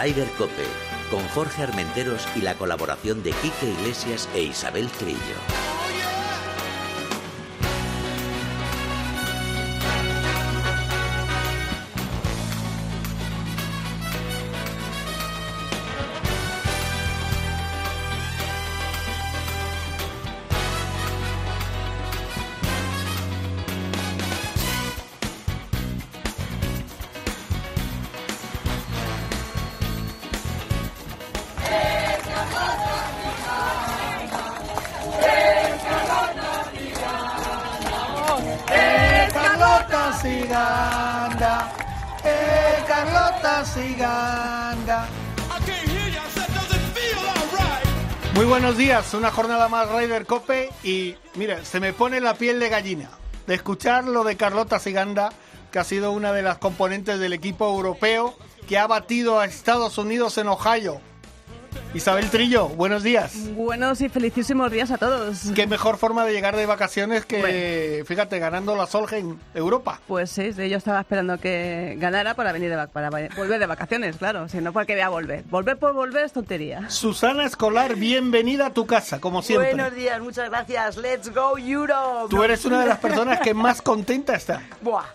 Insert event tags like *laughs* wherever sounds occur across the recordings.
Ryder Cope, con Jorge Armenteros y la colaboración de Quique Iglesias e Isabel Trillo. Días, una jornada más Ryder Cope y mira, se me pone la piel de gallina de escuchar lo de Carlota Siganda, que ha sido una de las componentes del equipo europeo que ha batido a Estados Unidos en Ohio. Isabel Trillo, buenos días. Buenos y felicísimos días a todos. Qué mejor forma de llegar de vacaciones que, fíjate, ganando la Solheim Europa. Pues sí, yo estaba esperando que ganara para venir de para volver de vacaciones, claro, si no porque voy a volver. Volver por volver es tontería. Susana Escolar, bienvenida a tu casa, como siempre. Buenos días, muchas gracias. Let's go Europe. Tú eres una de las personas que *laughs* más contenta está. Buah,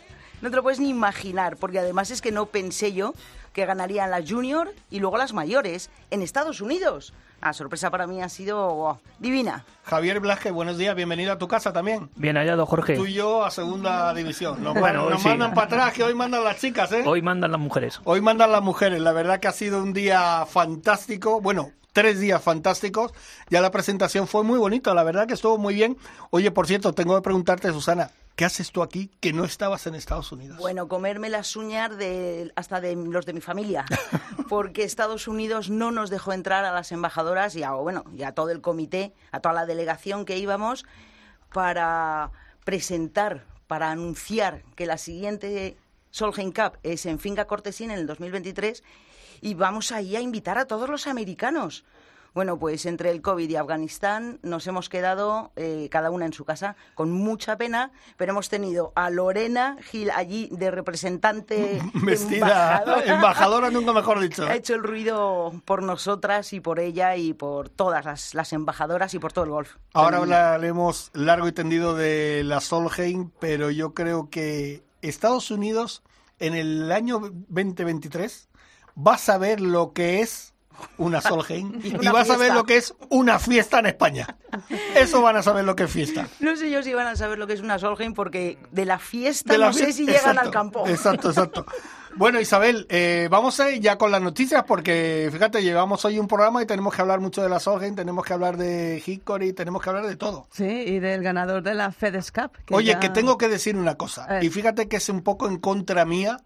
no te lo puedes ni imaginar, porque además es que no pensé yo que ganarían las junior y luego las mayores en Estados Unidos. La sorpresa para mí ha sido divina. Javier Blasque, buenos días, bienvenido a tu casa también. Bien hallado, Jorge. Tú y yo a segunda división. Nos, Bueno, nos sí. mandan para atrás, que hoy mandan las chicas, ¿eh? Hoy mandan las mujeres. Hoy mandan las mujeres. La verdad que ha sido un día fantástico. Bueno, tres días fantásticos. Ya la presentación fue muy bonita. La verdad que estuvo muy bien. Oye, por cierto, tengo que preguntarte, Susana, ¿qué haces tú aquí que no estabas en Estados Unidos? Bueno, comerme las uñas de, hasta de los de mi familia, *laughs* porque Estados Unidos no nos dejó entrar a las embajadoras y a, bueno, y a todo el comité, a toda la delegación que íbamos para presentar, para anunciar que la siguiente Solheim Cup es en Finca Cortesín en el 2023 y vamos ahí a invitar a todos los americanos. Bueno, pues entre el COVID y Afganistán nos hemos quedado eh, cada una en su casa con mucha pena, pero hemos tenido a Lorena Gil allí de representante *laughs* Vestida, embajadora. embajadora, nunca mejor dicho. Ha hecho el ruido por nosotras y por ella y por todas las, las embajadoras y por todo el golf. Ahora hablaremos largo y tendido de la Solheim, pero yo creo que Estados Unidos en el año 2023 va a saber lo que es una Solheim *laughs* y Una va a saber fiesta. lo que es una fiesta en España. Eso van a saber lo que es fiesta. No sé yo si van a saber lo que es una Solheim porque de la fiesta De la no sé si llegan exacto, al campo. Exacto, exacto. Bueno, Isabel, eh, vamos a ir ya con las noticias porque, fíjate, llevamos hoy un programa y tenemos que hablar mucho de la Solheim, tenemos que hablar de Hickory, tenemos que hablar de todo. Sí, y del ganador de la FedEx Cup. que Oye, ya- que tengo que decir una cosa, ver. y fíjate que es un poco en contra mía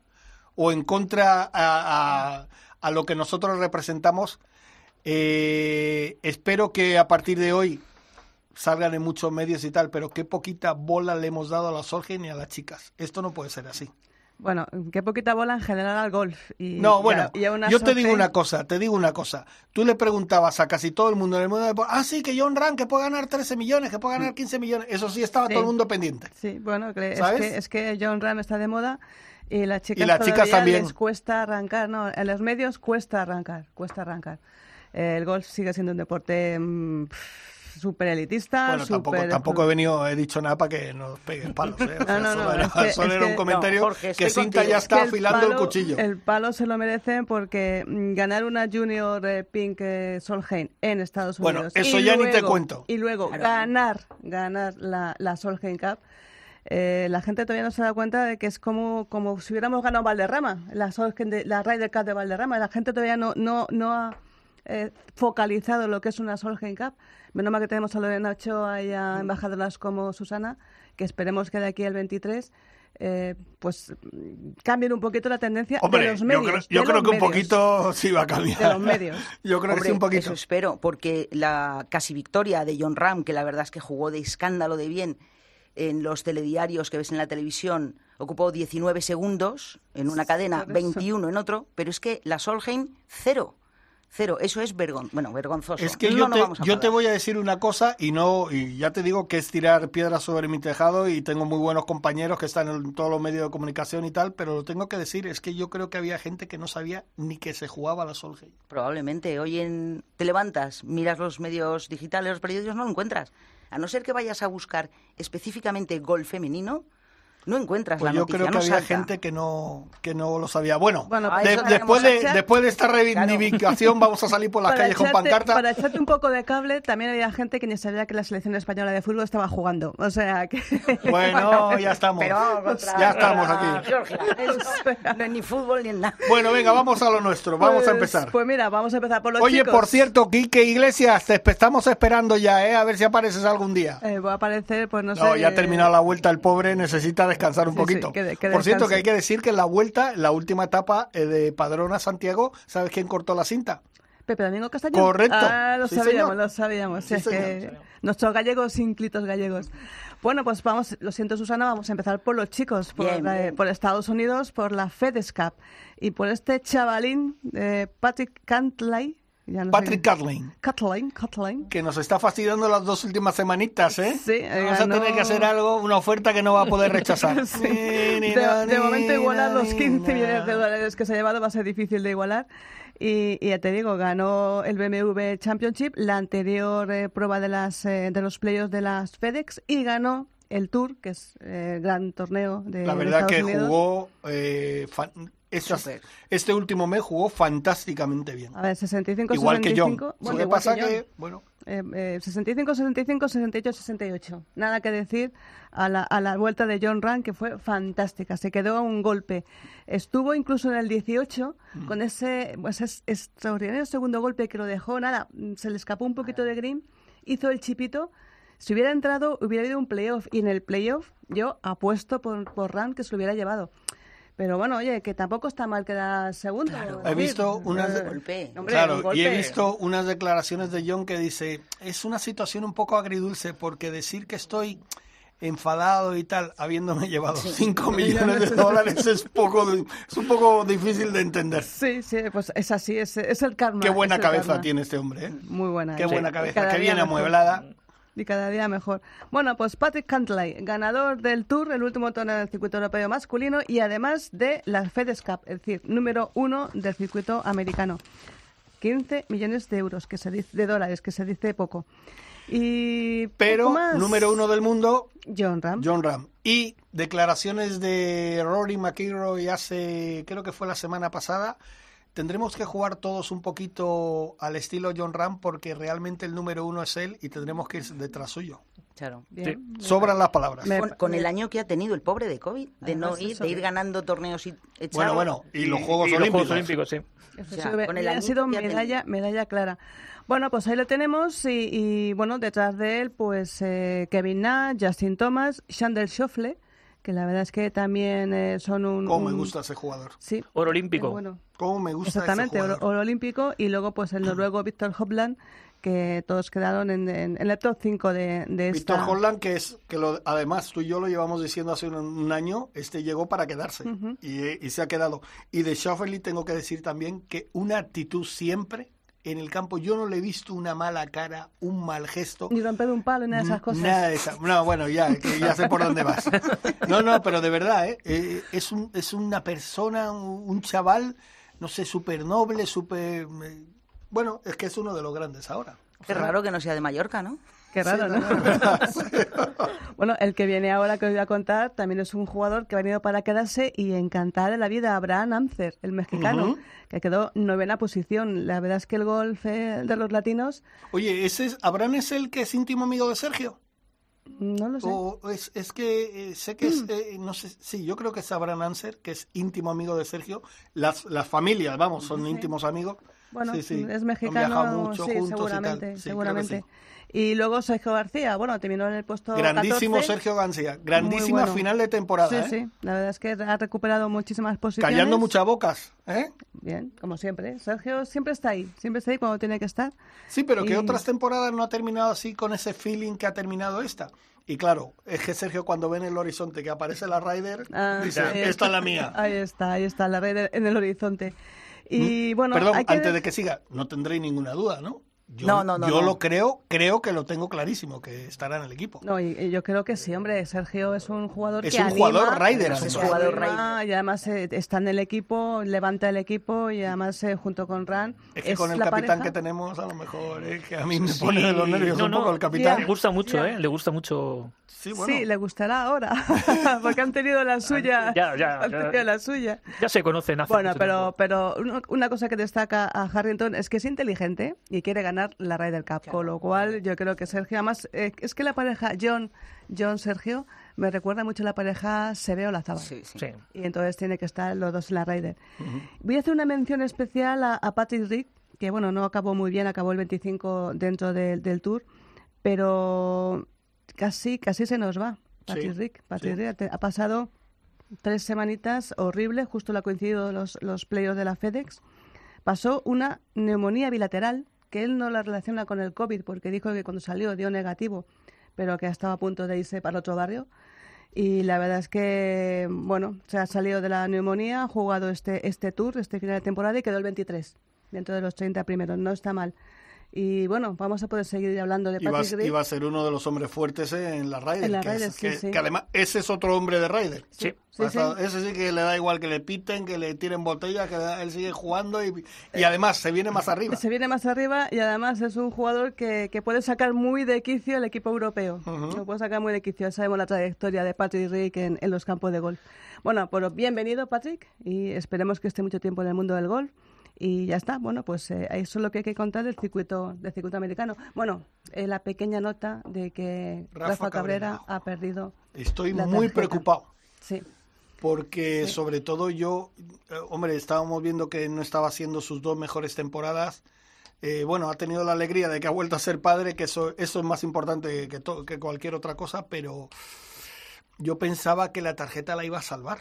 o en contra a, a- a lo que nosotros representamos. Eh, espero que a partir de hoy salgan en muchos medios y tal, pero qué poquita bola le hemos dado a la Solheim y a las chicas. Esto no puede ser así. Bueno, qué poquita bola en general al golf. Y, No, y bueno, a- y a una yo te digo una cosa, te digo una cosa. Tú le preguntabas a casi todo el mundo en el mundo del deporte, ah, sí, que John Ram, que puede ganar 13 millones, que puede ganar 15 millones. Eso sí, estaba Sí. todo el mundo pendiente. Sí, bueno, es, que, es que John Ram está de moda y las chicas, las chicas todavía también. les cuesta arrancar. No, en los medios cuesta arrancar, cuesta arrancar. Eh, el golf sigue siendo un deporte mm, súper elitista. Bueno, tampoco, tampoco he venido, he dicho nada para que nos peguen palos. ¿eh? O *laughs* sea, No, no, solo no, era, es que- solo es era un que- comentario no, Jorge, que Cinta ya Es está que el afilando el palo- cuchillo. El palo se lo merecen porque mm, ganar una Junior eh, Pink eh, Solheim en Estados Bueno, Unidos. eso y ya ni te cuento. Y luego Claro. ganar, ganar la, la Solheim Cup. Eh, la gente todavía no se da cuenta de que es como, como si hubiéramos ganado Valderrama, la, la Ryder Cup de Valderrama. La gente todavía no, no, no ha eh, focalizado lo que es una Solheim Cup. Menos mal que tenemos a Lorena Ochoa y a embajadoras como Susana, que esperemos que de aquí al 23 eh, pues cambien un poquito la tendencia Hombre, de los yo medios. creo, yo creo que un medios. poquito sí va a cambiar. De los medios. *laughs* Yo creo que Hombre, sí un poquito. Eso espero, porque la casi victoria de John Ram, que la verdad es que jugó de escándalo de bien en los telediarios que ves en la televisión, ocupó 19 segundos en una cadena, Por eso. 21 en otro, pero es que la Solheim, cero. Cero. Eso es vergon bueno, vergonzoso. Es que No yo, te, vamos a yo te enfadar. voy a decir una cosa y no y ya te digo que es tirar piedras sobre mi tejado y tengo muy buenos compañeros que están en todos los medios de comunicación y tal, pero lo tengo que decir, es que yo creo que había gente que no sabía ni que se jugaba la Solheim. Probablemente. Hoy en... te levantas, miras los medios digitales, los periódicos, no lo encuentras. A no ser que vayas a buscar específicamente gol femenino, no encuentras Pues la yo noticia, creo que no había salta. gente que no que no lo sabía. Bueno, Bueno, de- eso después, de, después de esta reivindicación vamos a salir por las Para calles con echarte- pancarta. Para echarte un poco de cable, también había gente que ni sabía que la selección española de fútbol estaba jugando. O sea que. *laughs* *laughs* Bueno, ya estamos. Pero contra- ya estamos aquí. Georgia. No es ni fútbol ni nada. Bueno, venga, vamos a lo nuestro. Vamos a Pues- empezar. Pues mira, vamos a empezar por los Oye, chicos. por cierto, Quique Iglesias, te estamos esperando ya, ¿eh? A ver si apareces algún día. Eh, va a aparecer, pues no, No, sé. ya ha terminado la vuelta el pobre, necesita descansar un Sí, sí, poquito. que de- que Por cierto, que hay que decir que en la vuelta, en la última etapa eh, de Padrona Santiago, ¿sabes quién cortó la cinta? Pepe Domingo Castañón. Correcto. Ah, lo Sí, sabíamos, señor. lo sabíamos. Sí, es señor. que nuestros gallegos inclitos gallegos. Bueno, pues vamos, lo siento Susana, vamos a empezar por los chicos, por, Bien, la- bien. por Estados Unidos, por la FedEx Cup y por este chavalín, eh, Patrick Cantley. Ya no sé Patrick Catlin, Catlin, Catlin. que nos está fastidiando las dos últimas semanitas, ¿eh? Sí, eh, Vamos a tener que hacer algo, una oferta que no va a poder rechazar. *laughs* Sí. De, de momento igualar los 15 millones de dólares que se ha llevado va a ser difícil de igualar. Y, y ya te digo, ganó el BMW Championship, la anterior eh, prueba de, las, eh, de los playoffs de las FedEx, y ganó el Tour, que es eh, el gran torneo de, La de verdad Estados que Unidos. jugó, eh, fan- Súper. este último mes jugó fantásticamente bien. A ver, 65, Igual que 65. John. Bueno, que igual pasa que John. que, bueno, Eh, eh, 65, 65, 68, 68. Nada que decir a la, a la vuelta de John Rand, que fue fantástica. Se quedó a un golpe. Estuvo incluso en el 18 Mm. con ese, pues, es- extraordinario segundo golpe que lo dejó, nada, mm, se le escapó un poquito de green, hizo el chipito. Si hubiera entrado, hubiera habido un playoff. Y en el playoff, yo apuesto por, por Rand que se lo hubiera llevado. Pero bueno, oye, que tampoco está mal quedar segundo. He visto unas de- Golpe. Hombre, claro, un golpe. y he visto unas declaraciones de John que dice, es una situación un poco agridulce porque decir que estoy enfadado y tal, habiéndome *laughs* llevado 5 millones de dólares es poco es un poco difícil de entender. Sí, sí, pues es así, es, es el karma. Qué buena cabeza karma. tiene este hombre, ¿eh? Muy buena. Qué ¿eh? buena cabeza, qué bien mejor. amueblada. Y cada día mejor. Bueno, pues Patrick Cantley, ganador del Tour, el último torneo del circuito europeo masculino y además de la FedEx Cup, es decir, número uno del circuito americano. 15 millones de euros, que se dice, de dólares, que se dice poco. Y Pero número uno del mundo, John Ram. John Ram. Y declaraciones de Rory McIlroy hace, creo que fue la semana pasada. Tendremos que jugar todos un poquito al estilo John Ram porque realmente el número uno es él y tendremos que ir detrás suyo. Claro. Bien. Sobran las palabras. Me- Con, con el año que ha tenido el pobre de COVID, de no Además, ir, de ir ganando torneos y. Bueno, bueno, y los Juegos y Olímpicos. Los Juegos Olímpicos, sí. O sea, con el ha añito sido que ha medalla, medalla clara. Bueno, pues ahí lo tenemos y, y, bueno, detrás de él, pues eh, Kevin Na, Justin Thomas, Chandler Schoffle, que la verdad es que también eh, son un... ¿Cómo me gusta ese jugador? Sí. Oro olímpico. Eh, bueno, ¿Cómo me gusta exactamente, ese oro, jugador? oro olímpico y luego pues el noruego Víctor Hopland, que todos quedaron en, en- en el top 5 de, de Víctor esta... Holland, que es que lo, además tú y yo lo llevamos diciendo hace un, un año, este llegó para quedarse y, y se ha quedado. Y de Schauffele tengo que decir también que una actitud siempre en el campo, yo no le he visto una mala cara, un mal gesto. Ni romper un palo, ni nada de esas cosas. Nada de esa. No, bueno, ya, ya sé por dónde vas. *laughs* No, no, pero de verdad, ¿eh? Eh, es, un, es una persona, un, un chaval, no sé, súper noble, súper... eh, Bueno, es que es uno de los grandes ahora. Qué raro que no sea de Mallorca, ¿no? Qué raro, Sí, ¿no? *laughs* Bueno, el que viene ahora que os voy a contar también es un jugador que ha venido para quedarse y encantar de la vida. Abraham Amcer, el mexicano, que quedó novena posición. La verdad es que el golf eh, de los latinos, Oye, ¿ese es, ¿Abraham es el que es íntimo amigo de Sergio? no lo sé. O es, es que eh, sé que es, eh, no sé, sí, yo creo que es Abraham Anser, que es íntimo amigo de Sergio. Las, las familias, vamos, son íntimos amigos. Bueno, Sí, sí. es mexicano, mucho sí, juntos seguramente, seguramente. Y luego Sergio García, bueno, terminó en el puesto Grandísimo 14. Sergio García, grandísima bueno. final de temporada, Sí, ¿eh? sí, la verdad es que ha recuperado muchísimas posiciones. Callando muchas bocas, ¿eh? Bien, como siempre. Sergio siempre está ahí, siempre está ahí cuando tiene que estar. Sí, pero que Y- otras temporadas no ha terminado así con ese feeling que ha terminado esta. Y claro, es que Sergio cuando ve en el horizonte que aparece la Ryder, Ah, dice, esta es la mía. *laughs* Ahí está, ahí está, la red en el horizonte. Y bueno, Perdón, que- antes de que siga, no tendréis ninguna duda, ¿no? Yo, No, no, no, Yo no. lo creo, creo que lo tengo clarísimo, que estará en el equipo. No, y, y yo creo que sí, hombre. Sergio es un jugador Es que un anima, jugador rider, Es un jugador anima, y además eh, está en el equipo, levanta el equipo y además eh, junto con Ran Es que con el la capitán pareja- que tenemos, a lo mejor es que a mí me Sí, pone de los nervios no, un no, poco el capitán. Le gusta mucho, Ya. ¿eh? Le gusta mucho. Sí, bueno. Sí, le gustará ahora, *laughs* *laughs* porque han tenido la suya. Ya, ya, han ya. tenido la suya. Ya se conocen hace Bueno, mucho pero, tiempo. pero una- una cosa que destaca a Harrington es que es inteligente y quiere ganar la Ryder Cup, con lo cual yo creo que Sergio, además, eh, es que la pareja John, John Sergio me recuerda mucho a la pareja Sebeo Lazabal. Sí, sí. Sí. Y entonces tiene que estar los dos en la Ryder. Voy a hacer una mención especial a, a Patrick Rick, que bueno, no acabó muy bien, acabó el 25 dentro del- del Tour, pero casi, casi se nos va. Patrick Sí, Rick, Patrick sí. Rick ha te- ha pasado tres semanitas horribles, justo le ha coincidido los, los playoffs de la FedEx. Pasó una neumonía bilateral, que él no la relaciona con el COVID, porque dijo que cuando salió dio negativo, pero que estaba a punto de irse para otro barrio. Y la verdad es que, bueno, se ha salido de la neumonía, ha jugado este, este tour, este final de temporada y quedó el 23, dentro de los 30 primeros. No está mal. Y bueno, vamos a poder seguir hablando de Patrick Reed. y va a ser uno de los hombres fuertes en la Ryder. En la que, es- Ryder, sí, que- sí. que además ese es otro hombre de Ryder. Sí. Estar- Ese sí que le da igual que le piten, que le tiren botellas, que él sigue jugando y, y además se viene más arriba. Se viene más arriba y además es un jugador que, que puede sacar muy de quicio el equipo europeo. Lo puede sacar muy de quicio. Sabemos la trayectoria de Patrick Rick en, en los campos de golf. Bueno, pues bienvenido Patrick y esperemos que esté mucho tiempo en el mundo del golf. Y ya está, bueno, pues eh, eso es lo que hay que contar del circuito, del circuito americano. Bueno, eh, la pequeña nota de que Rafa Rafa, Cabrera, Cabrera. ha perdido. Estoy la muy preocupado. Sí, Porque sobre todo yo, eh, hombre, estábamos viendo que no estaba haciendo sus dos mejores temporadas. Eh, bueno, ha tenido la alegría de que ha vuelto a ser padre, que eso, eso es más importante que, to- que cualquier otra cosa, pero yo pensaba que la tarjeta la iba a salvar.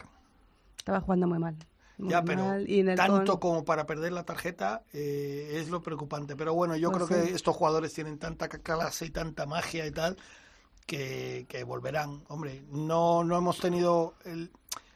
estaba jugando muy mal. Muy Ya, pero mal, y en el tanto con- como para perder la tarjeta eh, es lo preocupante. Pero bueno, yo Pues creo sí. que estos jugadores tienen tanta clase y tanta magia y tal que, que volverán. Hombre, no, no hemos tenido el-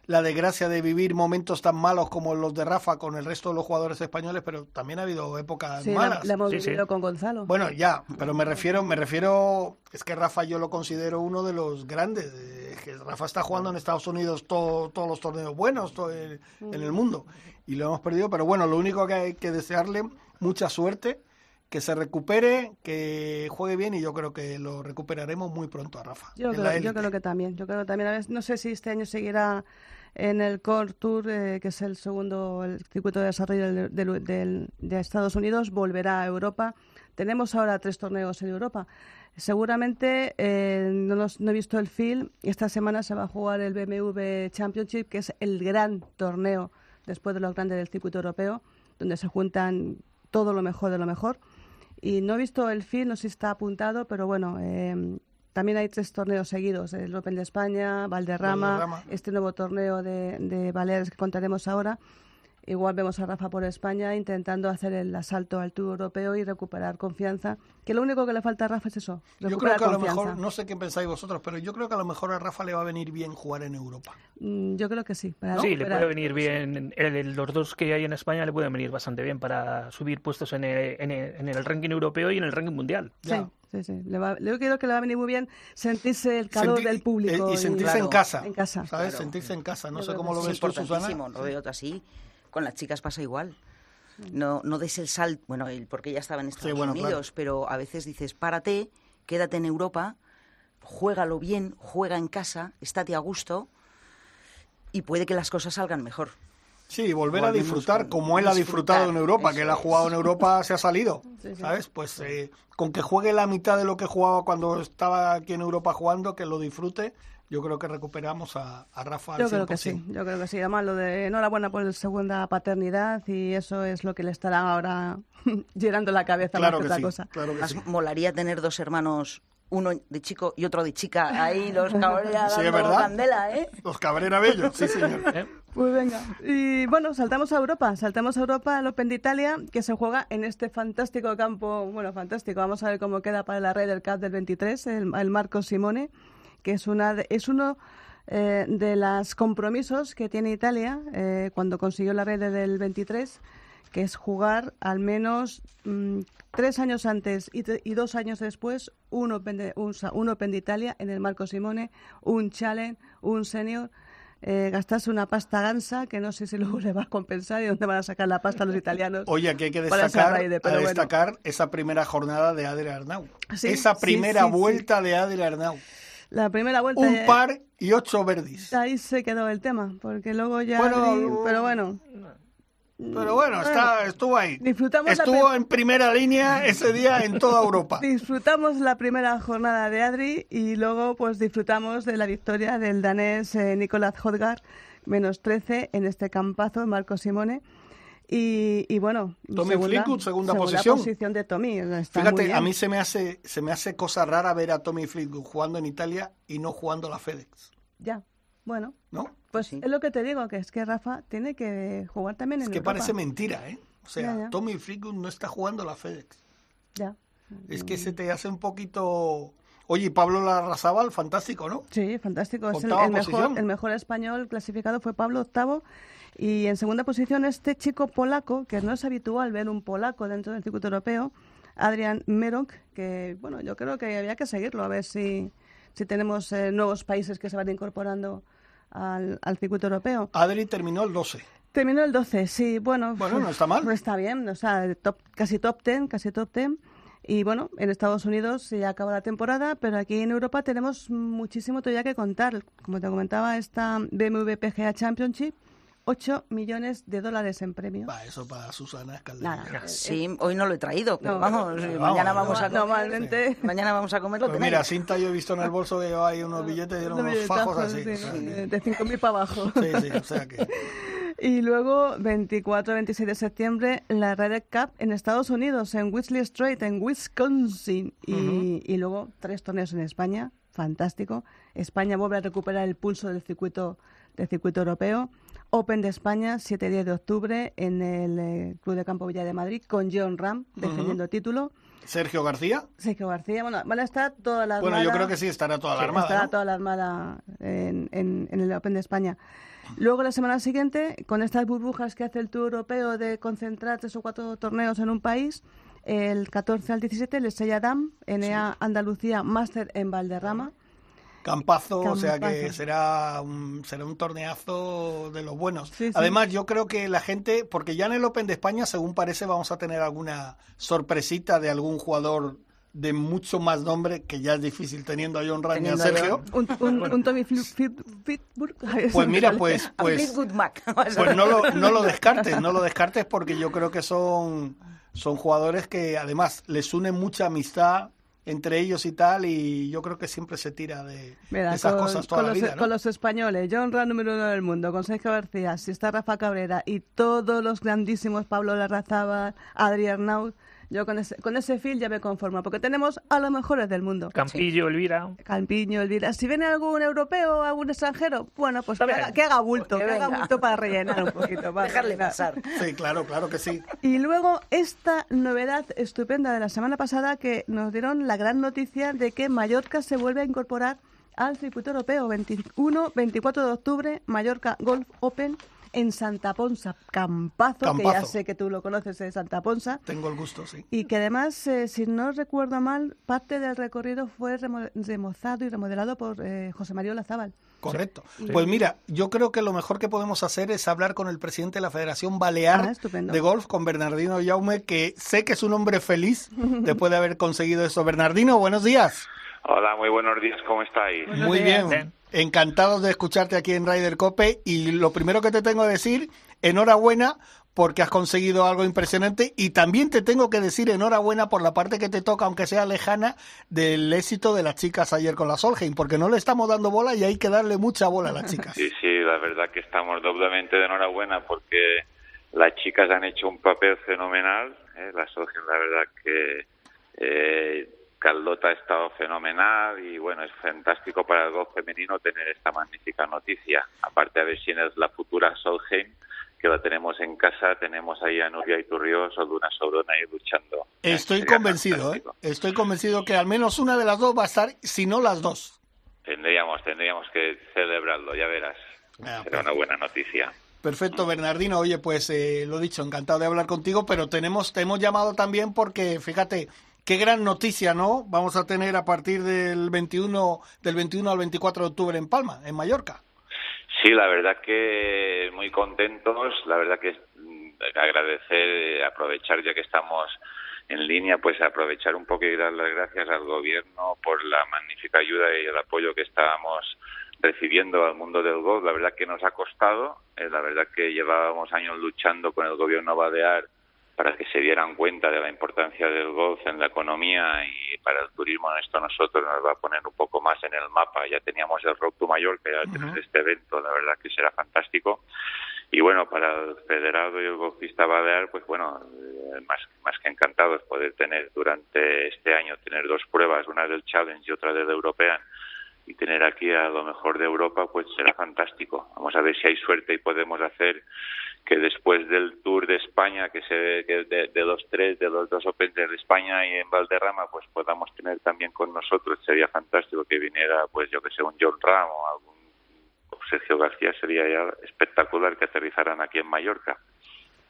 la desgracia de vivir momentos tan malos como los de Rafa con el resto de los jugadores españoles, pero también ha habido épocas Sí, la, malas. la hemos Sí, sí. vivido con Gonzalo. Bueno, ya, pero me refiero, me refiero, es que Rafa yo lo considero uno de los grandes. eh, que Rafa está jugando en Estados Unidos todo- todos los torneos buenos todo en, en el mundo y lo hemos perdido. Pero bueno, lo único que hay que desearle mucha suerte, que se recupere, que juegue bien y yo creo que lo recuperaremos muy pronto a Rafa. Yo creo, yo creo que también. Yo creo que también. A ver, no sé si este año seguirá en el Core Tour, eh, que es el segundo el circuito de desarrollo del- del- del- de Estados Unidos, volverá a Europa. Tenemos ahora tres torneos en Europa. Seguramente, eh, no, los- no he visto el film, esta semana se va a jugar el BMW Championship, que es el gran torneo después de los grandes del circuito europeo, donde se juntan todo lo mejor de lo mejor. Y no he visto el film, no sé si está apuntado, pero bueno, eh, también hay tres torneos seguidos, el Open de España, Valderrama, Valderrama. este nuevo torneo de, de Baleares que contaremos ahora. Igual vemos a Rafa por España intentando hacer el asalto al Tour Europeo y recuperar confianza, que lo único que le falta a Rafa es eso, Yo creo que a lo mejor, no sé qué pensáis vosotros, pero yo creo que a lo mejor a Rafa le va a venir bien jugar en Europa. Mm, Yo creo que sí. para Sí, le puede venir bien. el- el- los dos que hay en España le pueden venir bastante bien para subir puestos en el, en el- en el ranking europeo y en el ranking mundial. Sí, Ya. sí, sí. Le va- yo creo que le va a venir muy bien sentirse el calor Sentir- del público. eh, y sentirse Claro. en casa. En casa. ¿Sabes? Claro. Sentirse en casa. No Yo sé cómo lo ves tú, Susana. lo veo así. Con las chicas pasa igual. No, no des el salto, bueno, porque ya estaba en Estados bueno, Unidos, pero a veces dices, párate, quédate en Europa, juégalo bien, juega en casa, estate a gusto y puede que las cosas salgan mejor. Sí, y volver a disfrutar como él ha disfrutado en Europa, que él ha jugado en Europa, se ha salido, *laughs* Sí, sí. ¿sabes? Pues eh, con que juegue la mitad de lo que jugaba cuando estaba aquí en Europa jugando, que lo disfrute, yo creo que recuperamos a, a Rafa al Yo creo que 100%. sí, yo creo que sí. Además, lo de enhorabuena por la segunda paternidad y eso es lo que le estará ahora *laughs* llenando la cabeza Claro más que que otra sí, cosa. claro que sí. molaría tener dos hermanos, uno de chico y otro de chica, *laughs* ahí los Cabrera Sí, candela, ¿eh? Los Cabrera Bellos, sí señor. ¿eh? *laughs* Pues venga. Y bueno, saltamos a Europa. Saltamos a Europa al Open de Italia, que se juega en este fantástico campo. Bueno, fantástico. Vamos a ver cómo queda para la Ryder Cup del 23, el, el Marco Simone, que es, una es uno eh, de los compromisos que tiene Italia eh, cuando consiguió la Ryder del 23 que es jugar al menos mm, tres años antes y, dos años después un Open, de, un, un Open de Italia en el Marco Simone, un Challenge, un Senior. eh, gastarse una pasta gansa que no sé si luego le va a compensar y dónde van a sacar la pasta los italianos. Oye, aquí hay que destacar, raíz, a pero bueno. destacar esa primera jornada de Adria Arnau. Sí, esa primera sí, sí. vuelta de Adria Arnau. La primera vuelta Un par y ocho verdis. ahí se quedó el tema, porque luego ya... Bueno, pero bueno, Pero bueno, está, estuvo ahí. Disfrutamos la Estuvo pe- en primera línea ese día en toda Europa. *laughs* disfrutamos la primera jornada de Adri y luego pues disfrutamos de la victoria del danés eh, Nicolás Hodgar, menos 13 en este campazo, Marco Simone. Y, y bueno, Tommy Fleetwood, segunda posición. posición de Tommy. está muy Fíjate, bien. a mí se me hace se me hace cosa rara ver a Tommy Fleetwood jugando en Italia y no jugando la FedEx, Ya, bueno, ¿no? pues Sí. es lo que te digo, que es que Rafa tiene que jugar también Es en que Europa. parece mentira, ¿eh? O sea, Ya, ya. Tommy Fleetwood no está jugando la FedEx. Ya. Es que se te hace un poquito... Oye, y Pablo Larrazábal, fantástico, ¿no? Sí, fantástico. Es el, Octava el mejor, posición. el mejor español clasificado fue Pablo octavo. Y en segunda posición este chico polaco, que no es habitual ver un polaco dentro del circuito europeo, Adrian Merok, que bueno, yo creo que había que seguirlo, a ver si, si tenemos eh, nuevos países que se van incorporando al, al circuito europeo. Adri terminó el 12. Terminó el 12, sí, bueno. Bueno, no está mal. *laughs* No está bien, o sea, top, casi top 10, casi top 10. Y bueno, en Estados Unidos ya acaba la temporada, pero aquí en Europa tenemos muchísimo todavía que contar. Como te comentaba, esta BMW PGA Championship, 8 millones de dólares en premio. Va, eso para Susana es calderón. Nada. Sí, hoy no lo he traído, pero No, vamos, pero eh, vamos, mañana vamos a normal- comer. Normalmente. Mañana vamos a comer lo Pues mira, cinta yo he visto en el bolso que ahí unos billetes y Unos unos fajos así. sí, o sea que- de de 5.000 para abajo. Sí, sí, o sea que... *laughs* Y luego, 24-26 de septiembre, la Ryder Cup en Estados Unidos, en Whistler Strait, en Wisconsin. Y, y luego, tres torneos en España. Fantástico. España vuelve a recuperar el pulso del circuito, del circuito europeo. Open de España, 7-10 de octubre, en el eh, Club de Campo Villa de Madrid, con John Ram defendiendo título. Sergio García. Sergio García, bueno, van a estar toda la Bueno, yo armada- creo que sí estará toda la Sí, armada. estará ¿no? toda la armada en, en- en el Open de España. Luego, la semana siguiente, con estas burbujas que hace el Tour Europeo de concentrar tres o cuatro torneos en un país, el 14 al 17, el Estella Dam, NA Andalucía Máster en Valderrama. Campazo, o sea que será un, será un torneazo de los buenos. Sí, sí. Además, yo creo que la gente, porque ya en el Open de España, según parece, vamos a tener alguna sorpresita de algún jugador de mucho más nombre, que ya es difícil teniendo a John Ram y a Sergio. Un, un- un Tommy Fitburg. *laughs* Pues mira, pues, pues, *laughs* pues no lo, no lo descartes, no lo descartes porque yo creo que son, son jugadores que además les une mucha amistad entre ellos y tal y yo creo que siempre se tira de, Mira, de esas con, cosas toda con la los, vida. ¿no? con los españoles, John Ram número uno del mundo, con Sergio García, si está Rafa Cabrera y todos los grandísimos Pablo Larrazábal, Adrián Naut, yo con ese, con ese feel ya me conformo, porque tenemos a los mejores del mundo. Campillo, Elvira. Campiño, Elvira. Si viene algún europeo, algún extranjero, bueno, pues que haga, que haga bulto, Que que, haga bulto para rellenar un poquito. *laughs* para Dejarle rellenar. pasar. Sí, claro, claro que sí. Y luego esta novedad estupenda de la semana pasada que nos dieron la gran noticia de que Mallorca se vuelve a incorporar al circuito europeo 21-24 de octubre, Mallorca Golf Open en Santa Ponsa, Campazo, que ya sé que tú lo conoces de Santa Ponsa. Tengo el gusto, sí. Y que además, eh, si no recuerdo mal, parte del recorrido fue remo- remozado y remodelado por eh, José María Olazábal. Correcto. Pues mira, yo creo que lo mejor que podemos hacer es hablar con el presidente de la Federación Balear Ah, de Golf, con Bernardino Jaume, que sé que es un hombre feliz *laughs* después de haber conseguido eso. Bernardino, buenos días. Hola, muy buenos días, ¿cómo estáis? Buenos Muy días. bien. Encantados de escucharte aquí en Ryder Cope y lo primero que te tengo que decir, enhorabuena porque has conseguido algo impresionante y también te tengo que decir enhorabuena por la parte que te toca, aunque sea lejana, del éxito de las chicas ayer con la Solheim, porque no le estamos dando bola y hay que darle mucha bola a las chicas. Sí, sí, la verdad que estamos doblemente de enhorabuena porque las chicas han hecho un papel fenomenal. ¿eh? La Solgen, la verdad que eh, Carlota ha estado fenomenal y bueno, es fantástico para el golf femenino tener esta magnífica noticia. Aparte a ver si es la futura Solheim, que la tenemos en casa, tenemos ahí a Nuria Iturrios o Luna Sobrona ahí luchando. Estoy Sería convencido, ¿eh? Estoy convencido que al menos una de las dos va a estar, si no las dos. Tendríamos, tendríamos que celebrarlo, ya verás. Ah, Será una buena noticia. Perfecto, Bernardino. Oye, pues eh, lo dicho, encantado de hablar contigo, pero tenemos, te hemos llamado también porque, fíjate, qué gran noticia, ¿no? Vamos a tener a partir del 21, del 21 al 24 de octubre en Palma, en Mallorca. Sí, la verdad que muy contentos, la verdad que mm, agradecer, aprovechar ya que estamos en línea, pues aprovechar un poco y dar las gracias al gobierno por la magnífica ayuda y el apoyo que estábamos recibiendo al mundo del golf. La verdad que nos ha costado, eh, la verdad que llevábamos años luchando con el gobierno Badear para que se dieran cuenta de la importancia del golf en la economía y para el turismo esto nosotros nos va a poner un poco más en el mapa. Ya teníamos el Rock to Mallorca, ya tenemos este evento, la verdad que será fantástico. Y bueno, para el federado y el golfista Balear, pues bueno, eh, más, más que encantados poder tener durante este año, tener dos pruebas, una del Challenge y otra del European, y tener aquí a lo mejor de Europa, pues será fantástico. Vamos a ver si hay suerte y podemos hacer que después del Tour de España, que se de, de los tres, de los dos Open de España y en Valderrama, pues podamos tener también con nosotros. Sería fantástico que viniera, pues yo que sé, un John Ram o algún Sergio García sería ya espectacular que aterrizaran aquí en Mallorca.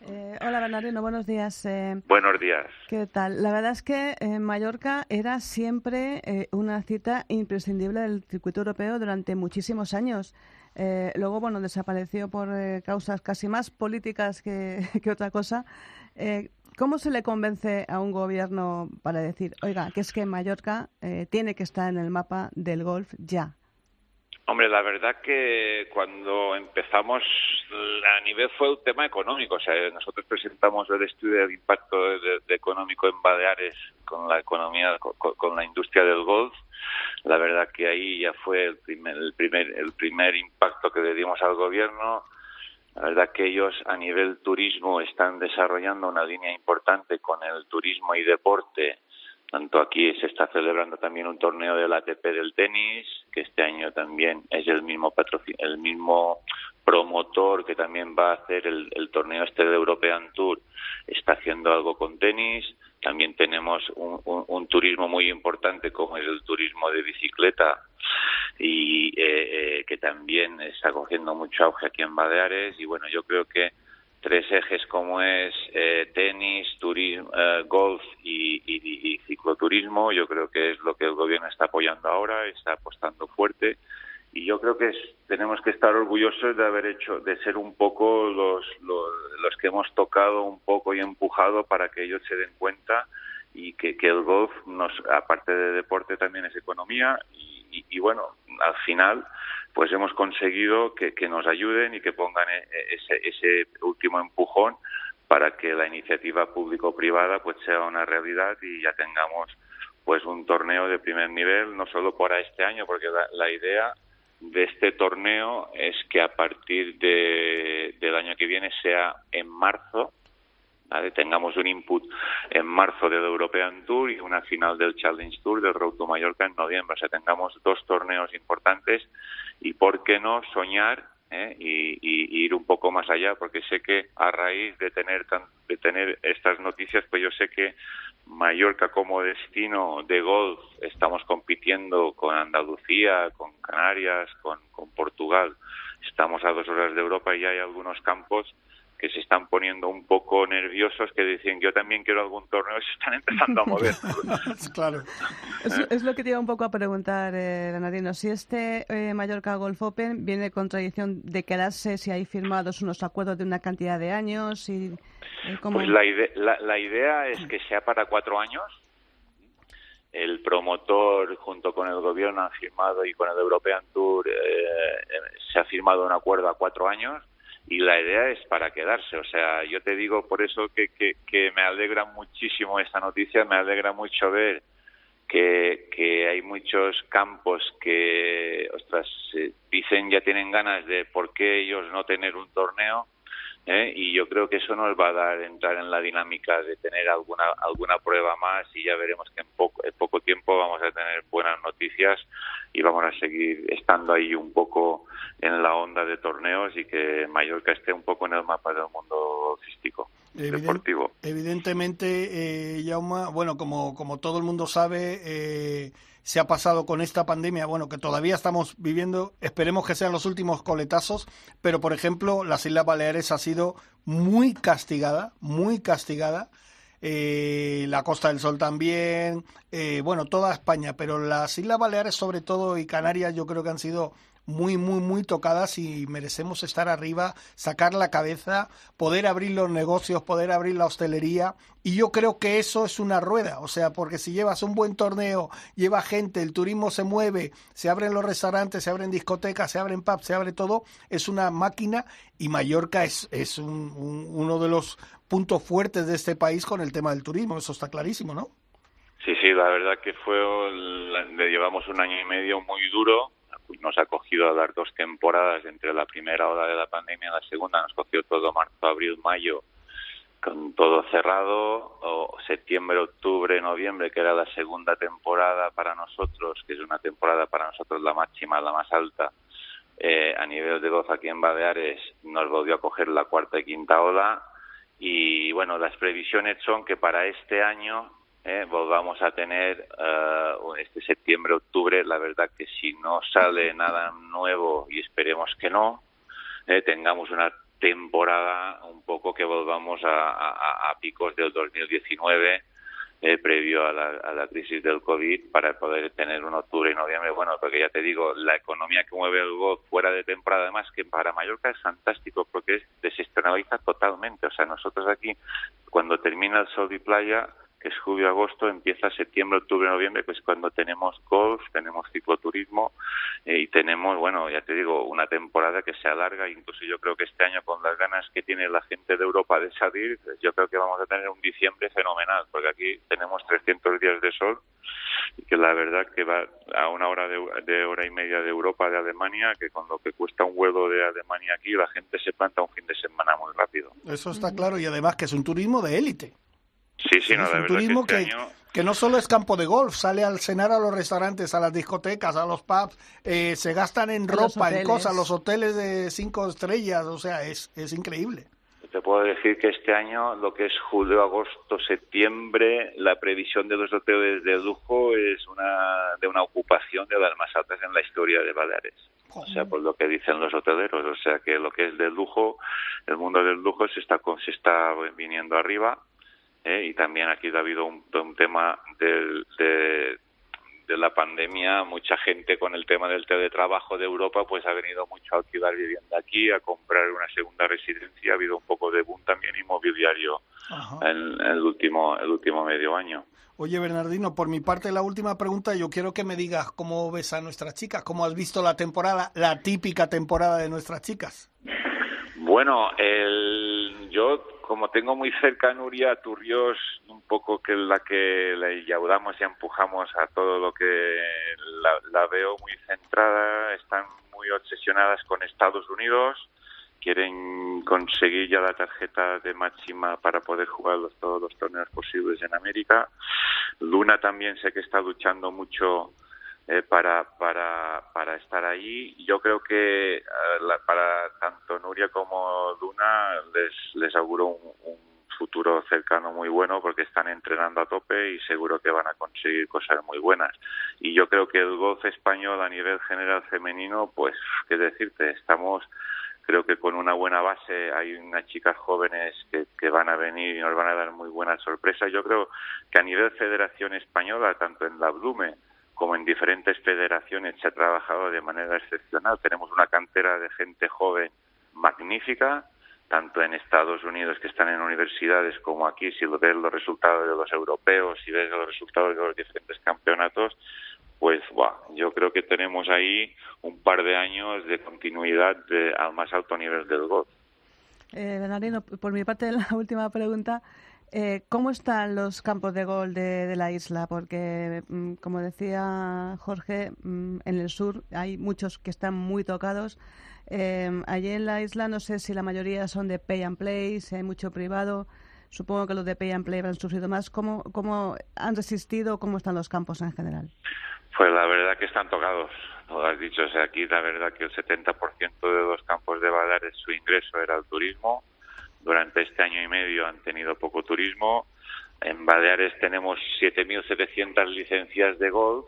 Eh, hola Bernardino, buenos días. Eh, buenos días. ¿Qué tal? La verdad es que en Mallorca era siempre eh, una cita imprescindible del circuito europeo durante muchísimos años. luego, bueno, desapareció por causas casi más políticas que, *laughs* que otra cosa. ¿Cómo se le convence a un gobierno para decir, oiga, que es que Mallorca tiene que estar en el mapa del golf ya? Hombre, la verdad que cuando empezamos a nivel fue un tema económico. O sea, nosotros presentamos el estudio del impacto económico en Baleares con la economía, con, la industria del golf. La verdad que ahí ya fue el primer, el primer, el primer impacto que le dimos al gobierno. La verdad que ellos a nivel turismo están desarrollando una línea importante con el turismo y deporte tanto aquí se está celebrando también un torneo del ATP del tenis, que este año también es el mismo el mismo promotor que también va a hacer el, torneo este de European Tour, está haciendo algo con tenis. También tenemos un, turismo muy importante como es el turismo de bicicleta y eh, eh, que también está cogiendo mucho auge aquí en Baleares. Y bueno, yo creo que tres ejes como es eh, tenis, turismo, eh, golf y, y, cicloturismo, yo creo que es lo que el gobierno está apoyando ahora, está apostando fuerte. Y yo creo que tenemos que estar orgullosos de haber hecho, de ser un poco los, los, que hemos tocado un poco y empujado para que ellos se den cuenta y que, que el golf, nos, aparte de deporte, también es economía. Y, y bueno, al final pues hemos conseguido que, nos ayuden y que pongan e, e, ese, ese último empujón para que la iniciativa público-privada pues sea una realidad y ya tengamos pues un torneo de primer nivel, no solo para este año, porque la, idea de este torneo es que a partir de, del año que viene sea en marzo, tengamos un input en marzo del European Tour y una final del Challenge Tour del Road to Mallorca en noviembre, o sea, tengamos dos torneos importantes y por qué no soñar ¿eh? y, ir un poco más allá porque sé que a raíz de tener de tener estas noticias pues yo sé que Mallorca como destino de golf estamos compitiendo con Andalucía con Canarias con, Portugal. Estamos a dos horas de Europa y hay algunos campos que se están poniendo un poco nerviosos, que dicen yo también quiero algún torneo y se están empezando a mover. *laughs* claro. Es, lo que te iba un poco a preguntar, eh, Si este eh, Mallorca Golf Open viene con tradición de quedarse, si hay firmados unos acuerdos de una cantidad de años y... Eh, pues la, la, idea es que sea para cuatro años, el promotor junto con el gobierno han firmado y con el European Tour eh, se ha firmado un acuerdo a cuatro años y la idea es para quedarse. O sea, yo te digo por eso que, que, me alegra muchísimo esta noticia, me alegra mucho ver que, que hay muchos campos que, ostras, dicen ya tienen ganas de por qué ellos no tener un torneo. ¿Eh? y yo creo que eso nos va a dar entrar en la dinámica de tener alguna alguna prueba más y ya veremos que en poco en poco tiempo vamos a tener buenas noticias y vamos a seguir estando ahí un poco en la onda de torneos y que Mallorca esté un poco en el mapa del mundo físico. deportivo. Evidentemente, eh, Yauma, bueno, como, como todo el mundo sabe, eh, se ha pasado con esta pandemia, bueno, que todavía estamos viviendo, esperemos que sean los últimos coletazos, pero por ejemplo, las Islas Baleares ha sido muy castigada, muy castigada. Eh, la Costa del Sol también, eh, bueno, toda España, pero las Islas Baleares sobre todo y Canarias yo creo que han sido muy, muy, muy tocadas y merecemos estar arriba, sacar la cabeza, poder abrir los negocios, poder abrir la hostelería. Y yo creo que eso es una rueda, o sea, porque si llevas un buen torneo, lleva gente, el turismo se mueve, se abren los restaurantes, se abren discotecas, se abren pubs, se abre todo, es una máquina y Mallorca es, es uno de los puntos fuertes de este país con el tema del turismo, eso está clarísimo, ¿no? Sí, sí, la verdad que fue, le llevamos un año y medio muy duro, nos ha cogido a dar dos temporadas entre la primera hora de la pandemia y la segunda, nos cogió todo marzo, abril, mayo, con todo cerrado, o septiembre, octubre, noviembre, que era la segunda temporada para nosotros, que es una temporada para nosotros la máxima, la más alta, eh, a nivel de gozo aquí en Baleares, nos volvió a coger la cuarta y quinta ola, y bueno, las previsiones son que para este año eh, volvamos a tener eh, este septiembre, octubre, la verdad que si no sale nada nuevo y esperemos que no, eh, tengamos una temporada un poco que volvamos a, a, picos del 2019 eh, previo a la, a la, crisis del COVID para poder tener un octubre y noviembre. Bueno, porque ya te digo, la economía que mueve el golf fuera de temporada, además que para Mallorca es fantástico porque es, desestrenaliza totalmente. O sea, nosotros aquí, cuando termina el sol y playa, que es julio, agosto, empieza septiembre, octubre, noviembre, pues cuando tenemos golf, tenemos cicloturismo eh, y tenemos, bueno, ya te digo, una temporada que se alarga, incluso yo creo que este año con las ganas que tiene la gente de Europa de salir, yo creo que vamos a tener un diciembre fenomenal, porque aquí tenemos 300 días de sol y que la verdad que va a una hora de, de hora y media de Europa, de Alemania, que con lo que cuesta un vuelo de Alemania aquí, la gente se planta un fin de semana muy rápido. Eso está claro y además que es un turismo de élite. Sí, sí, no, es un turismo que, este que, no solo es campo de golf, sale al cenar a los restaurantes, a las discotecas, a los pubs, eh, se gastan en ropa, en cosas, los hoteles de cinco estrellas, o sea, es, es increíble. Te puedo decir que este año, lo que es julio, agosto, septiembre, la previsión de los hoteles de lujo es una de una ocupación de las más altas en la historia de Baleares. O sea, por lo que dicen los hoteleros, o sea que lo que es de lujo, el mundo del lujo se está se está viniendo arriba ¿eh? y también aquí ha habido un, tema de, de, la pandemia, mucha gente con el tema del teletrabajo de Europa pues ha venido mucho a alquilar vivienda aquí, a comprar una segunda residencia, ha habido un poco de boom también inmobiliario en, el último el último medio año. Oye, Bernardino, por mi parte, la última pregunta, yo quiero que me digas cómo ves a nuestras chicas, cómo has visto la temporada, la típica temporada de nuestras chicas. Bueno, el, yo como tengo muy cerca a Nuria Turrios, un poco que la que la yaudamos y empujamos a todo lo que la, veo muy centrada, están muy obsesionadas con Estados Unidos, quieren conseguir ya la tarjeta de máxima para poder jugar todos los torneos posibles en América. Luna también sé que está luchando mucho eh, para, para, para estar ahí. Yo creo que eh, para tanto Nuria como Luna les, les auguro un, futuro cercano muy bueno porque están entrenando a tope y seguro que van a conseguir cosas muy buenas. Y yo creo que el golf español a nivel general femenino, pues, qué decirte, estamos creo que con una buena base hay unas chicas jóvenes que, que, van a venir y nos van a dar muy buenas sorpresas. Yo creo que a nivel Federación Española, tanto en la Blume como en diferentes federaciones se ha trabajado de manera excepcional. Tenemos una cantera de gente joven magnífica, tanto en Estados Unidos que están en universidades como aquí, si ves los resultados de los europeos, si ves los resultados de los diferentes campeonatos, pues yo creo que tenemos ahí un par de años de continuidad de, al más alto nivel del golf. Eh, Bernardino, por mi parte, *laughs* la última pregunta. Eh, ¿Cómo están los campos de gol de, la isla? Porque, mm, como decía Jorge, mm, en el sur hay muchos que están muy tocados. Eh, allí en la isla no sé si la mayoría son de pay and play, si hay mucho privado. Supongo que los de pay and play han sufrido más. ¿Cómo, cómo han resistido? ¿Cómo están los campos en general? Pues la verdad que están tocados. Lo has dicho, o sea, aquí la verdad que el 70% de los campos de Baleares su ingreso era el turismo durante este año y medio han tenido poco turismo. En Baleares tenemos 7.700 licencias de golf.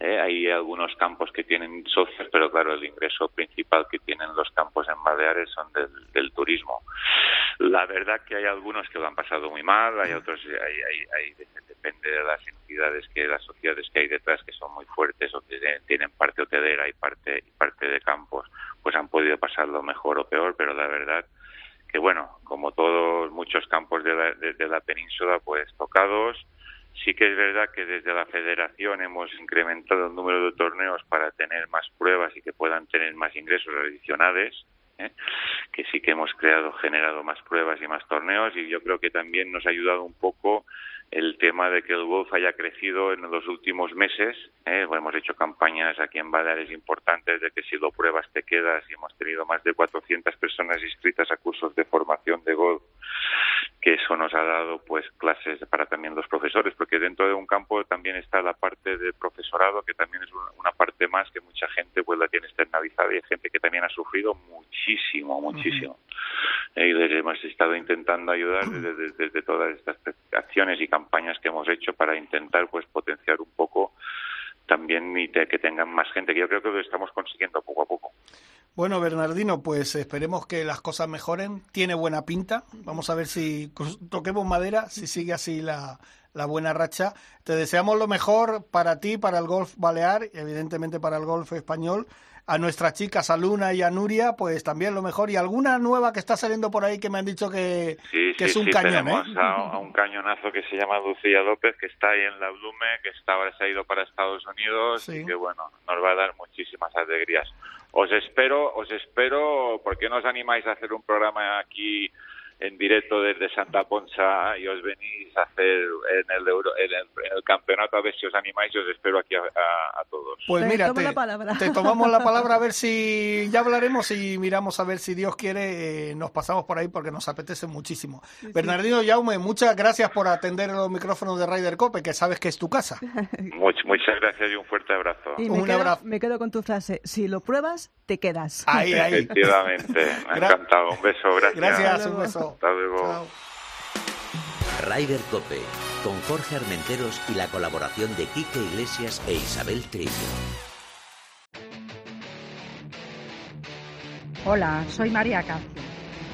¿eh? Hay algunos campos que tienen socios, pero claro, el ingreso principal que tienen los campos en Baleares son del, turismo. La verdad que hay algunos que lo han pasado muy mal, hay otros, hay, hay, hay, depende de las entidades que, las sociedades que hay detrás que son muy fuertes o que tienen parte hotelera y parte, y parte de campos, pues han podido pasarlo mejor o peor, pero la verdad que bueno, como todos muchos campos de la, de, la península, pues tocados. Sí que es verdad que desde la federación hemos incrementado el número de torneos para tener más pruebas y que puedan tener más ingresos adicionales. ¿eh? que sí que hemos creado, generado más pruebas y más torneos y yo creo que también nos ha ayudado un poco el tema de que el golf haya crecido en los últimos meses. ¿eh? hemos hecho campañas aquí en Baleares importantes de que si lo pruebas te quedas y hemos tenido más de 400 personas inscritas a cursos de formación de golf que eso nos ha dado pues clases para también los profesores porque dentro de un campo también está la parte del profesorado que también es una, parte más que mucha gente pues la tiene externalizada y hay gente que también ha sufrido muchísimo muchísimo. Y les hemos estado intentando ayudar desde, desde, desde todas estas acciones y campañas que hemos hecho para intentar pues potenciar un poco también y que tengan más gente que yo creo que lo estamos consiguiendo poco a poco bueno, Bernardino, pues esperemos que las cosas mejoren. Tiene buena pinta. Vamos a ver si toquemos madera, si sigue así la, la buena racha. Te deseamos lo mejor para ti, para el golf balear y evidentemente para el golf español. A nuestras chicas, a Luna y a Nuria, pues también lo mejor. Y alguna nueva que está saliendo por ahí que me han dicho que, sí, que sí, es un sí, cañón. Tenemos ¿eh? a, a, un cañonazo que se llama Lucía López, que está ahí en la Blume, que está ahora se ha ido para Estados Unidos y que, bueno, nos va a dar muchísimas alegrías. Os espero, os espero, ¿por qué no os animáis a hacer un programa aquí en directo desde Santa Ponsa y os venís a hacer en el, Euro, en el, en el campeonato a ver si os animáis y os espero aquí a, a, a todos. Pues mira, te, te, tomamos la palabra a ver si *laughs* ya hablaremos y miramos a ver si Dios quiere, eh, nos pasamos por ahí porque nos apetece muchísimo. Sí, Bernardino sí. Jaume, muchas gracias por atender los micrófonos de Ryder Cope, que sabes que es tu casa. *laughs* Much, muchas gracias y un fuerte abrazo. Y un quedo, abrazo. Me quedo con tu frase, si lo pruebas, te quedas. Ahí, ahí. Efectivamente, me ha encantado. Un beso, gracias. Gracias, un beso. Hasta luego. Chao. Ryder Cope, con Jorge Armenteros y la colaboración de Quique Iglesias e Isabel Trillo. Hola, soy María Cacio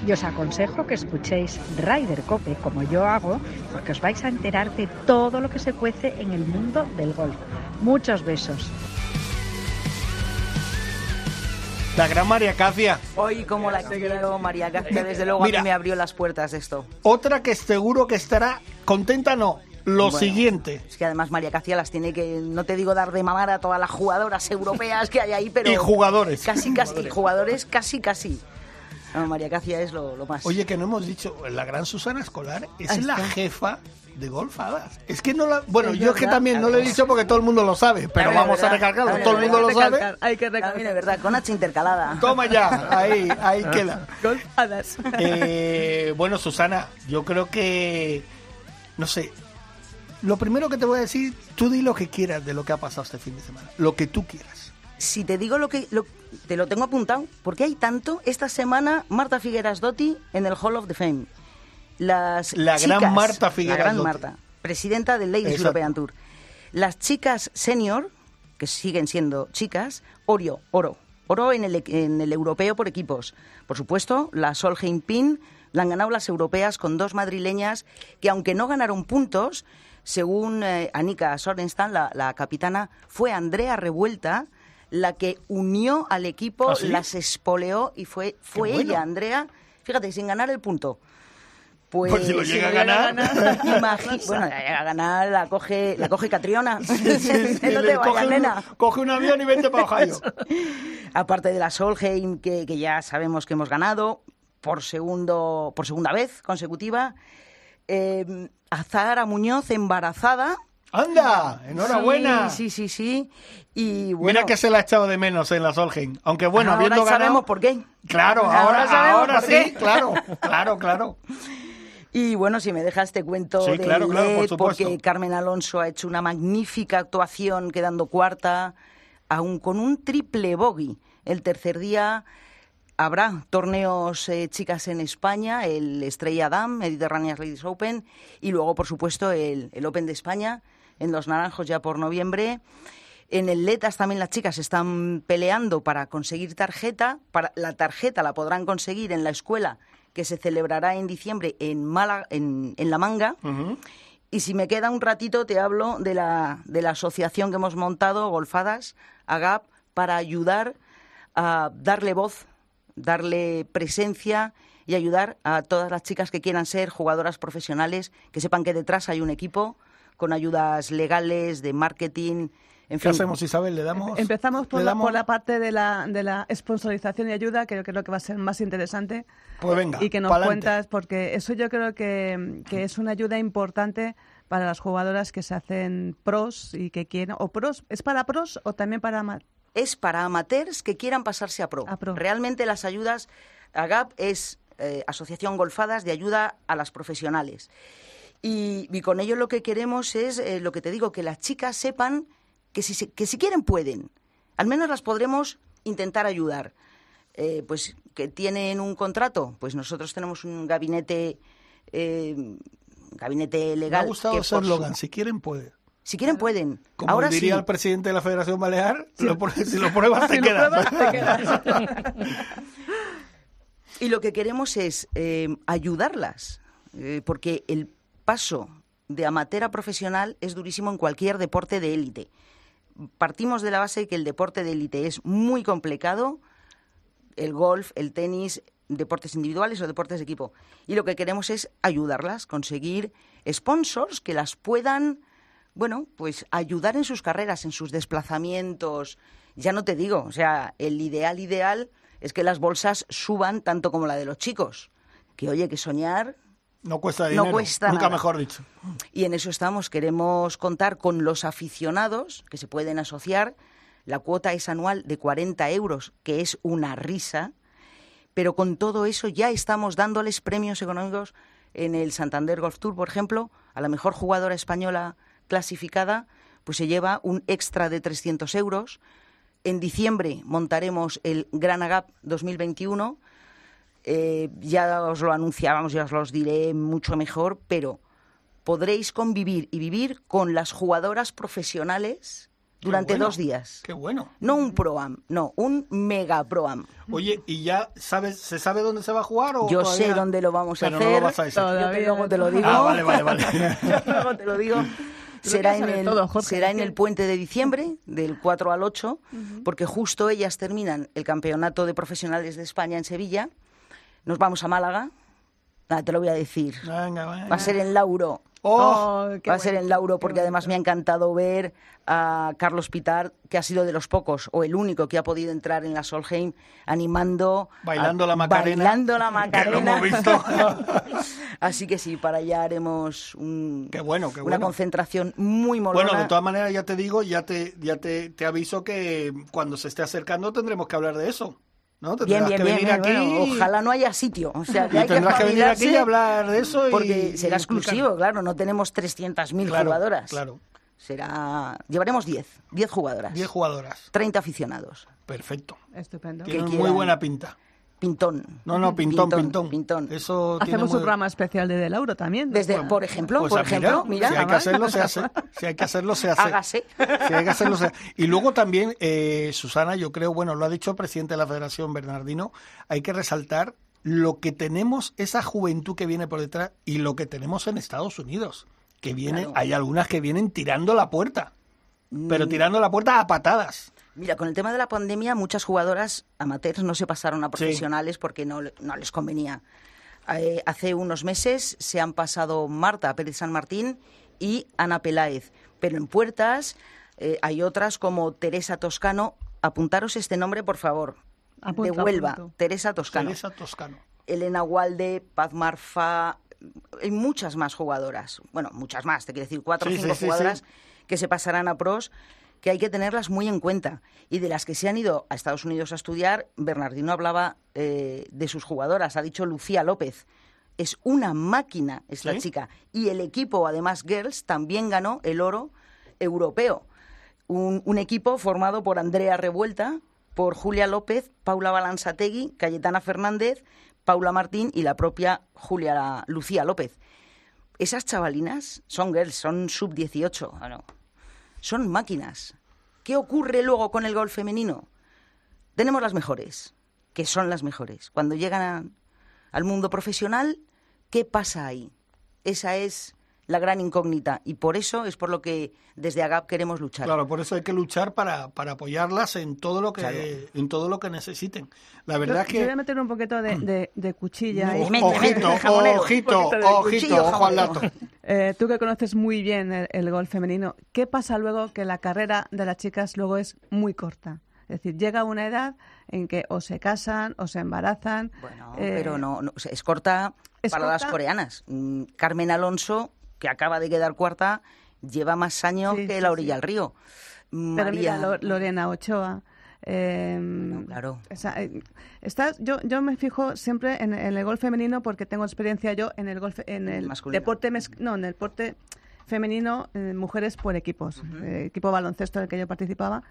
y os aconsejo que escuchéis Ryder Cope como yo hago, porque os vais a enterar de todo lo que se cuece en el mundo del golf. Muchos besos. La gran María Cacia. Hoy como la quiero, María Cacia, desde luego Mira, a mí me abrió las puertas de esto. Otra que seguro que estará contenta, no. Lo bueno, siguiente. Es que además María Cacia las tiene que, no te digo dar de mamar a todas las jugadoras europeas que hay ahí, pero... Y jugadores. Casi, casi, jugadores, jugadores casi, casi. No, María Cacia es lo, lo, más. Oye, que no hemos dicho, la gran Susana Escolar es la jefa de golfadas. Es que no la. Bueno, es yo es que también no lo he dicho porque todo el mundo lo sabe, pero vamos a recalcarlo. todo el mundo lo sabe. Hay que recalcar. de verdad, con H intercalada. Toma ya, ahí, ahí *laughs* queda. Golfadas. Eh, bueno, Susana, yo creo que. No sé. Lo primero que te voy a decir, tú di lo que quieras de lo que ha pasado este fin de semana. Lo que tú quieras. Si te digo lo que. Lo, te lo tengo apuntado, porque hay tanto. Esta semana, Marta Figueras Dotti en el Hall of the Fame las la chicas, gran Marta Figueras la gran Marta, presidenta del Ladies Exacto. European Tour. Las chicas senior, que siguen siendo chicas, oro, oro, oro en el, en el europeo por equipos. Por supuesto, la Solheim Pin la han ganado las europeas con dos madrileñas que, aunque no ganaron puntos, según eh, Anika Sorenstam, la, la, capitana, fue Andrea Revuelta la que unió al equipo, ¿Ah, sí? las espoleó y fue, fue bueno. ella, Andrea, fíjate, sin ganar el punto. Pues, pues, si lo llega, si a, ganar, ganar *laughs* bueno, a ganar la coge, la coge Catriona. Sí, sí, *laughs* sí, no te vayas, coge, nena. Un, coge un avión y vente para Ohio. *laughs* Aparte de la Solheim, que, que, ya sabemos que hemos ganado por segundo, por segunda vez consecutiva. Eh, a Zahara Muñoz embarazada. ¡Anda! ¡Enhorabuena! Sí, sí, sí, sí. Y bueno, Mira que se la ha echado de menos en la Solheim. Aunque bueno, ahora habiendo ganado... sabemos por qué. Claro, ahora, ahora, ahora sí, qué. claro, *laughs* claro, claro. Y bueno, si me dejas te cuento sí, de claro, claro, por porque Carmen Alonso ha hecho una magnífica actuación quedando cuarta, aún con un triple bogey. El tercer día habrá torneos eh, chicas en España, el Estrella Dam, Mediterranean Ladies Open, y luego, por supuesto, el, el Open de España en Los Naranjos ya por noviembre. En el Letas también las chicas están peleando para conseguir tarjeta. Para, la tarjeta la podrán conseguir en la escuela que se celebrará en diciembre en, Málaga, en, en La Manga. Y si me queda un ratito, te hablo de la, de la asociación que hemos montado, Golfadas, AGAP, para ayudar a darle voz, darle presencia y ayudar a todas las chicas que quieran ser jugadoras profesionales, que sepan que detrás hay un equipo con ayudas legales, de marketing, en ¿Qué fin. hacemos, Isabel? ¿Le damos? Empezamos por, ¿le la, por la parte de la, de la sponsorización y ayuda, que creo que va a ser más interesante. Pues venga, y que nos pa'lante. cuentas, porque eso yo creo que, que es una ayuda importante para las jugadoras que se hacen pros y que quieren. ¿O pros? ¿Es para pros o también para ama- es para amateurs que quieran pasarse a pro. A pro. Realmente las ayudas, AGAP es eh, Asociación Golfadas de Ayuda a las Profesionales. Y, y con ello lo que queremos es, eh, lo que te digo, que las chicas sepan que si, que si quieren pueden. Al menos las podremos intentar ayudar. Eh, pues que tienen un contrato, pues nosotros tenemos un gabinete, eh, gabinete Me legal. ha gustado ese eslogan. Si quieren, puede. Si quieren pueden. Como Ahora diría sí. el presidente de la Federación Balear, *laughs* lo si lo pruebas *laughs* te Si lo quedas. pruebas, te *laughs* quedas. Y lo que queremos es eh, ayudarlas, eh, porque el paso de amateur a profesional es durísimo en cualquier deporte de élite. Partimos de la base de que el deporte de élite es muy complicado, el golf, el tenis, deportes individuales o deportes de equipo. Y lo que queremos es ayudarlas, conseguir sponsors que las puedan, bueno, pues ayudar en sus carreras, en sus desplazamientos. Ya no te digo, o sea, el ideal ideal es que las bolsas suban tanto como la de los chicos. Que oye, que soñar No cuesta No dinero. cuesta Nunca nada. mejor dicho. y en eso estamos. Queremos contar con los aficionados que se pueden asociar. La cuota es anual de 40 euros, que es una risa. Pero con todo eso ya estamos dándoles premios económicos en el Santander Golf Tour, por ejemplo, a la mejor jugadora española clasificada, pues se lleva un extra de 300 euros. En diciembre montaremos el Gran Agap 2021. Eh, ya os lo anunciábamos, ya os los diré mucho mejor, pero podréis convivir y vivir con las jugadoras profesionales durante bueno. dos días. Qué bueno. No un Pro-Am, no, un Mega Pro-Am. Oye, ¿y ya sabes, se sabe dónde se va a jugar? O Yo todavía? sé dónde lo vamos a Pero hacer. no lo vas a decir. Todavía Yo te, luego te lo digo. Ah, vale, vale, vale. *laughs* Luego te lo digo. Será en, el, todo, Jorge, será en el puente de diciembre, del 4 al 8, porque justo ellas terminan el campeonato de profesionales de España en Sevilla. Nos vamos a Málaga. Nada, te lo voy a decir. Venga, venga. Va a ser en Lauro. ¡Oh! Va a ser en Lauro porque además me ha encantado ver a Carlos Pitar, que ha sido de los pocos o el único que ha podido entrar en la Solheim animando. Bailando a- la Macarena. Bailando la *laughs* Que lo Macarena. hemos visto. *laughs* Así que sí, para allá haremos un- Qué bueno, qué una concentración muy molona. Bueno, de todas maneras ya te digo, ya te, ya te, te aviso que cuando se esté acercando tendremos que hablar de eso. ¿No? Bien, Tendrás bien, que bien. venir bien, aquí. bueno, ojalá no haya sitio. O sea, *laughs* que y hay que tendrás que venir aquí y hablar de eso. y- Porque y será exclusivo, claro. No tenemos 300.000 Claro, jugadoras. Claro, Será... Llevaremos 10. 10 jugadoras. 10 jugadoras. 30 aficionados. Perfecto. Estupendo. Tiene muy quieran. buena pinta. Pintón. No, no, pintón, Pintón, pintón. pintón. Eso tiene Hacemos muy- un programa especial de De Lauro también. Desde, Bueno, por ejemplo, Pues por ah, ejemplo, mira, si hay que hacerlo, se hace. *laughs* Si hay que hacerlo, se hace. hágase. Si hay que hacerlo, se hace. Y luego también, eh, Susana, yo creo, bueno, lo ha dicho el presidente de la Federación, Bernardino, hay que resaltar lo que tenemos, esa juventud que viene por detrás y lo que tenemos en Estados Unidos. Que viene, Claro. hay algunas que vienen tirando la puerta, pero Mm. tirando la puerta a patadas. Mira, con el tema de la pandemia, muchas jugadoras amateurs no se pasaron a Sí. profesionales porque no, le- no les convenía. Eh, hace unos meses se han pasado Marta Pérez San Martín y Ana Peláez. Pero en puertas eh, hay otras como Teresa Toscano. Apuntaros este nombre, por favor. De Huelva, apunto. Teresa Toscano. Teresa Toscano. Elena Walde, Paz Marfa, hay muchas más jugadoras. Bueno, muchas más, te quiero decir, cuatro o Sí, cinco sí, sí, jugadoras sí. que se pasarán a pros, que hay que tenerlas muy en cuenta. Y de las que se han ido a Estados Unidos a estudiar, Bernardino hablaba eh, de sus jugadoras, ha dicho Lucía López. Es una máquina esta ¿Sí? chica. Y el equipo, además, Girls, también ganó el oro europeo. Un, un equipo formado por Andrea Revuelta, por Julia López, Paula Balanzategui, Cayetana Fernández, Paula Martín y la propia Julia Lucía López. Esas chavalinas son girls, son sub-18, bueno, son máquinas. ¿Qué ocurre luego con el golf femenino? Tenemos las mejores, que son las mejores. Cuando llegan al mundo profesional, ¿qué pasa ahí? Esa es la gran incógnita y por eso es por lo que desde AGAP queremos luchar. Claro, por eso hay que luchar para, para apoyarlas en todo lo que Claro. en todo lo que necesiten. La Yo, verdad es yo voy a que meter un poquito de, de- de cuchilla ahí. Ojito, jamonero, ojito, de ojito, cuchillo, ojo al dato. Eh, tú que conoces muy bien el, el golf femenino, ¿qué pasa luego que la carrera de las chicas luego es muy corta? Es decir, llega una edad en que o se casan o se embarazan. Bueno, eh, pero no, no, es corta ¿es para las corta? coreanas. Mm, Carmen Alonso, que acaba de quedar cuarta, lleva más años Sí, que sí, la orilla sí. del río. Pero María, mira, Lo- Lorena Ochoa. eh, Bueno, claro. eh, está- yo, yo me fijo siempre en, en el golf femenino porque tengo experiencia yo en el golf, en el Masculino. deporte, no, en el deporte femenino, eh, mujeres por equipos, eh, equipo baloncesto en el que yo participaba.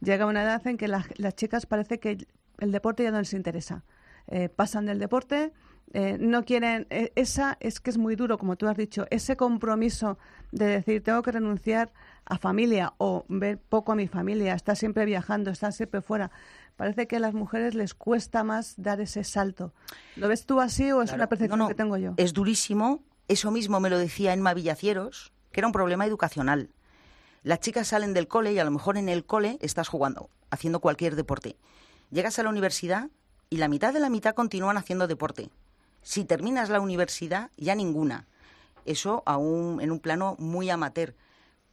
Llega una edad en que la- las chicas parece que el deporte ya no les interesa. Eh, pasan del deporte, eh, no quieren, eh, esa es que es muy duro, como tú has dicho, ese compromiso de decir tengo que renunciar a familia o ver poco a mi familia, estar siempre viajando, estar siempre fuera. Parece que a las mujeres les cuesta más dar ese salto. ¿Lo ves tú así o es Claro. una percepción No, no, que tengo yo? Es durísimo. Eso mismo me lo decía Enma Villacieros, que era un problema educacional. Las chicas salen del cole y a lo mejor en el cole estás jugando, haciendo cualquier deporte. Llegas a la universidad y la mitad de la mitad continúan haciendo deporte. Si terminas la universidad, ya ninguna. Eso aún en un plano muy amateur.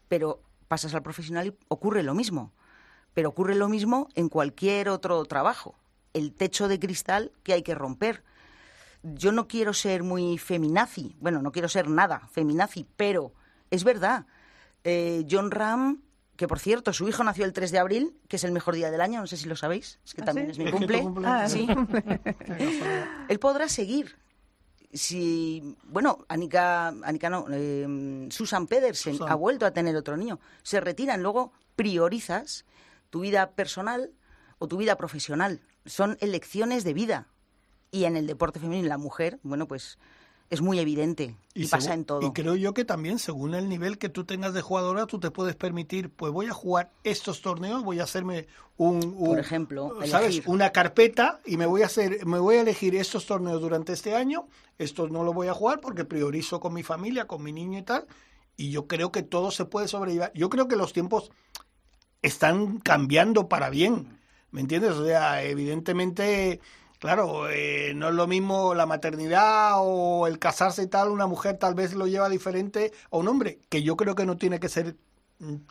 Pero pasas al profesional y ocurre lo mismo. Pero ocurre lo mismo en cualquier otro trabajo. El techo de cristal que hay que romper yo no quiero ser muy feminazi, bueno, no quiero ser nada feminazi, pero es verdad. Eh, John Ram, que por cierto, su hijo nació el 3 de abril, que es el mejor día del año, no sé si lo sabéis, es que ¿Ah, también sí? es mi cumple. cumple- Ah, sí. *laughs* Él podrá seguir. Si, bueno, Anika, Anika no, eh, Susan Pedersen Susan. ha vuelto a tener otro niño. Se retiran, luego priorizas tu vida personal o tu vida profesional. Son elecciones de vida. Y en el deporte femenino, la mujer, bueno, pues es muy evidente y, pasa en todo. Y creo yo que también, según el nivel que tú tengas de jugadora, tú te puedes permitir, pues voy a jugar estos torneos, voy a hacerme un, un- Por ejemplo, ¿sabes? elegir. Una carpeta y me voy a hacer, me voy a elegir estos torneos durante este año. Estos no los voy a jugar porque priorizo con mi familia, con mi niño y tal. Y yo creo que todo se puede sobrellevar. Yo creo que los tiempos están cambiando para bien. ¿Me entiendes? O sea, evidentemente, claro, eh, no es lo mismo la maternidad o el casarse y tal. Una mujer tal vez lo lleva diferente a un hombre, que yo creo que no tiene que ser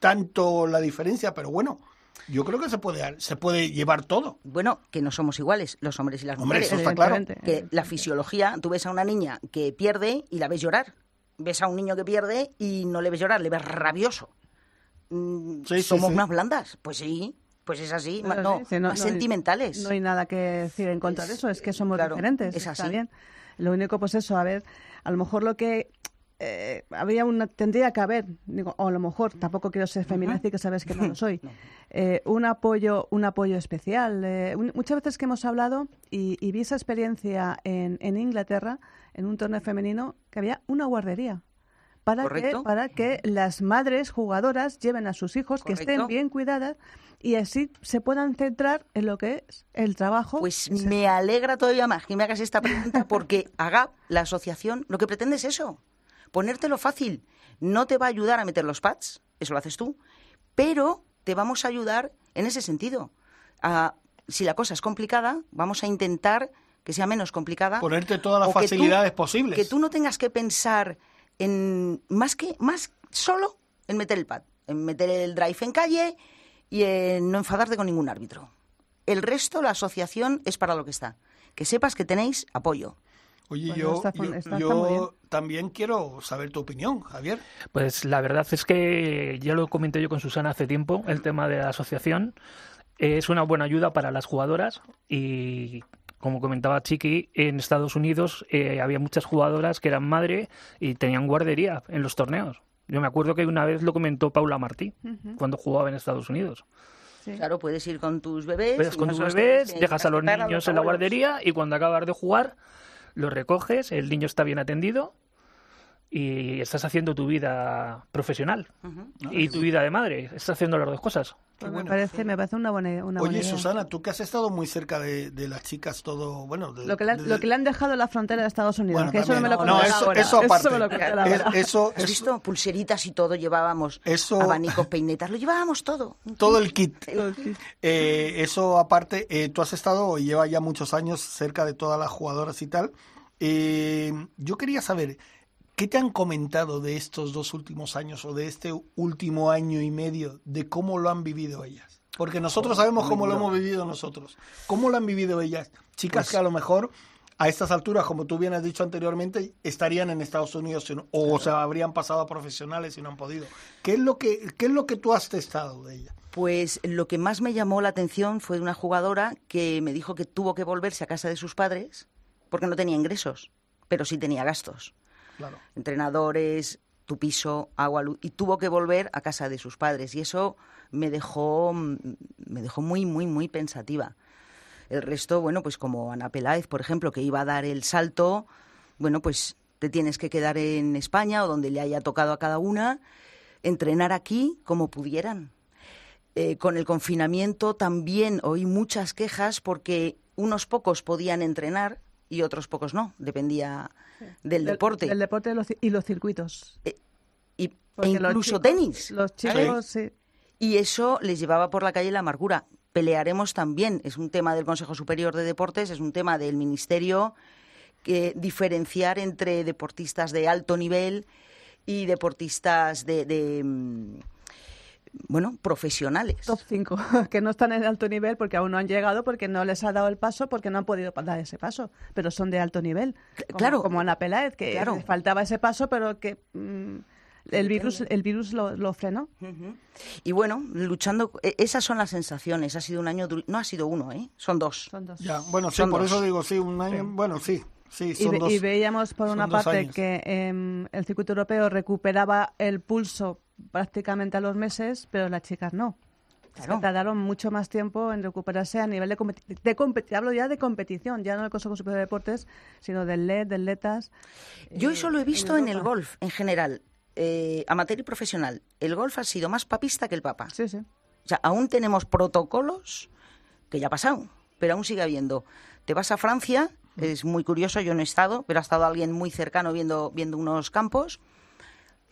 tanto la diferencia, pero bueno, yo creo que se puede, se puede llevar todo. Bueno, que no somos iguales, los hombres y las Hombre, mujeres. eso está claro. Que la fisiología, tú ves a una niña que pierde y la ves llorar. Ves a un niño que pierde y no le ves llorar, le ves rabioso. Mm, Sí, sí, Somos sí. más blandas. Pues sí, pues es así. No, sí, sí, no- más no hay- sentimentales. No hay nada que decir en contra de Es- eso, es que somos claro, diferentes. es Está así. bien. Lo único, pues eso, a ver, a lo mejor lo que eh, habría una, tendría que haber, digo, o a lo mejor, tampoco quiero ser feminazi, que sabes que no lo *laughs* soy, eh, un apoyo, un apoyo especial. Eh, un- muchas veces que hemos hablado y, y vi esa experiencia en, en Inglaterra, en un torneo femenino, que había una guardería. Para que, para que las madres jugadoras lleven a sus hijos, que estén bien cuidadas y así se puedan centrar en lo que es el trabajo. Pues Es- me alegra todavía más que me hagas esta pregunta porque *laughs* AGAP, la asociación, lo que pretende es eso, ponértelo fácil. No te va a ayudar a meter los pads, eso lo haces tú, pero te vamos a ayudar en ese sentido. A- si la cosa es complicada, vamos a intentar que sea menos complicada. Ponerte todas las tú- facilidades posibles. Que tú no tengas que pensar en más que más solo en meter el pad, en meter el drive en calle y en no enfadarte con ningún árbitro. El resto, la asociación es para lo que está. Que sepas que tenéis apoyo. Oye, Bueno, yo, está- yo- está- está yo muy bien. también quiero saber tu opinión, Javier. Pues la verdad es que ya lo comenté yo con Susana hace tiempo, el tema de la asociación. Es una buena ayuda para las jugadoras y, como comentaba Chiqui, en Estados Unidos eh, había muchas jugadoras que eran madre y tenían guardería en los torneos. Yo me acuerdo que una vez lo comentó Paula Martí cuando jugaba en Estados Unidos. Sí. Claro, puedes ir con tus bebés. Puedes con tus bebés, que dejas a los niños en la guardería y cuando acabas de jugar, los recoges, el niño está bien atendido y estás haciendo tu vida profesional y tu vida de madre. Estás haciendo las dos cosas. Pues bueno. me, parece, me parece una buena, una buena Oye, idea. Susana, tú que has estado muy cerca de, de las chicas, todo, bueno... de- Lo que, le, han- de- lo que le han dejado en la frontera de Estados Unidos, Bueno, que eso no me lo. No, eso- ahora. eso aparte. me lo contará Es- ahora. eso, ¿Has eso- visto? Pulseritas y todo llevábamos. Eso- Abanicos, peinetas, lo llevábamos todo. todo *laughs* el kit. Eh, eso aparte, eh, tú has estado y lleva ya muchos años cerca de todas las jugadoras y tal. Eh, yo quería saber, ¿qué te han comentado de estos dos últimos años o de este último año y medio, de cómo lo han vivido ellas? Porque nosotros sabemos cómo lo hemos vivido nosotros. ¿Cómo lo han vivido ellas? Chicas Pues que a lo mejor a estas alturas, como tú bien has dicho anteriormente, estarían en Estados Unidos no- o se habrían pasado a profesionales y no han podido. ¿Qué es lo que, qué es lo que tú has testado de ella? Pues lo que más me llamó la atención fue una jugadora que me dijo que tuvo que volverse a casa de sus padres porque no tenía ingresos, pero sí tenía gastos. Entrenadores, tu piso, agua, luz, y tuvo que volver a casa de sus padres. Y eso me dejó, mm, me dejó muy, muy, muy pensativa. El resto, bueno, pues como Ana Peláez, por ejemplo, que iba a dar el salto, bueno, pues te tienes que quedar en España o donde le haya tocado a cada una, entrenar aquí como pudieran. Eh, con el confinamiento también oí muchas quejas porque unos pocos podían entrenar y otros pocos no, dependía del deporte. Del deporte y los, ci- y los circuitos. y, e los incluso chicos- tenis. Los chicos, sí. Y eso les llevaba por la calle la amargura. Pelearemos también. Es un tema del Consejo Superior de Deportes, es un tema del Ministerio, que diferenciar entre deportistas de alto nivel y deportistas de, de, mm, bueno, profesionales. Top 5, *laughs* que no están en alto nivel porque aún no han llegado, porque no les ha dado el paso, porque no han podido dar ese paso, pero son de alto nivel. Como, claro. Como Ana Peláez, que Claro. faltaba ese paso, pero que mm, el virus, el virus lo, lo frenó. Y bueno, luchando, e- esas son las sensaciones. Ha sido un año, no ha sido uno, ¿eh? Son dos. Son dos. Ya, bueno, sí, Son por dos. eso digo, sí, un año, bueno, sí, sí, Y, son dos. y veíamos por una parte años. que em, el circuito europeo recuperaba el pulso prácticamente a los meses, pero las chicas no. Tardaron mucho más tiempo en recuperarse a nivel de competición. De competi- hablo ya de competición, ya no del Consejo Superior de Deportes, sino del LED, del LETAS. Yo eh, eso lo he visto en, el golf, en general, eh, amateur y profesional. El golf ha sido más papista que el papa. Sí, sí. O sea, aún tenemos protocolos que ya ha pasado, pero aún sigue habiendo. Te vas a Francia, es muy curioso, yo no he estado, pero ha estado alguien muy cercano viendo, viendo unos campos.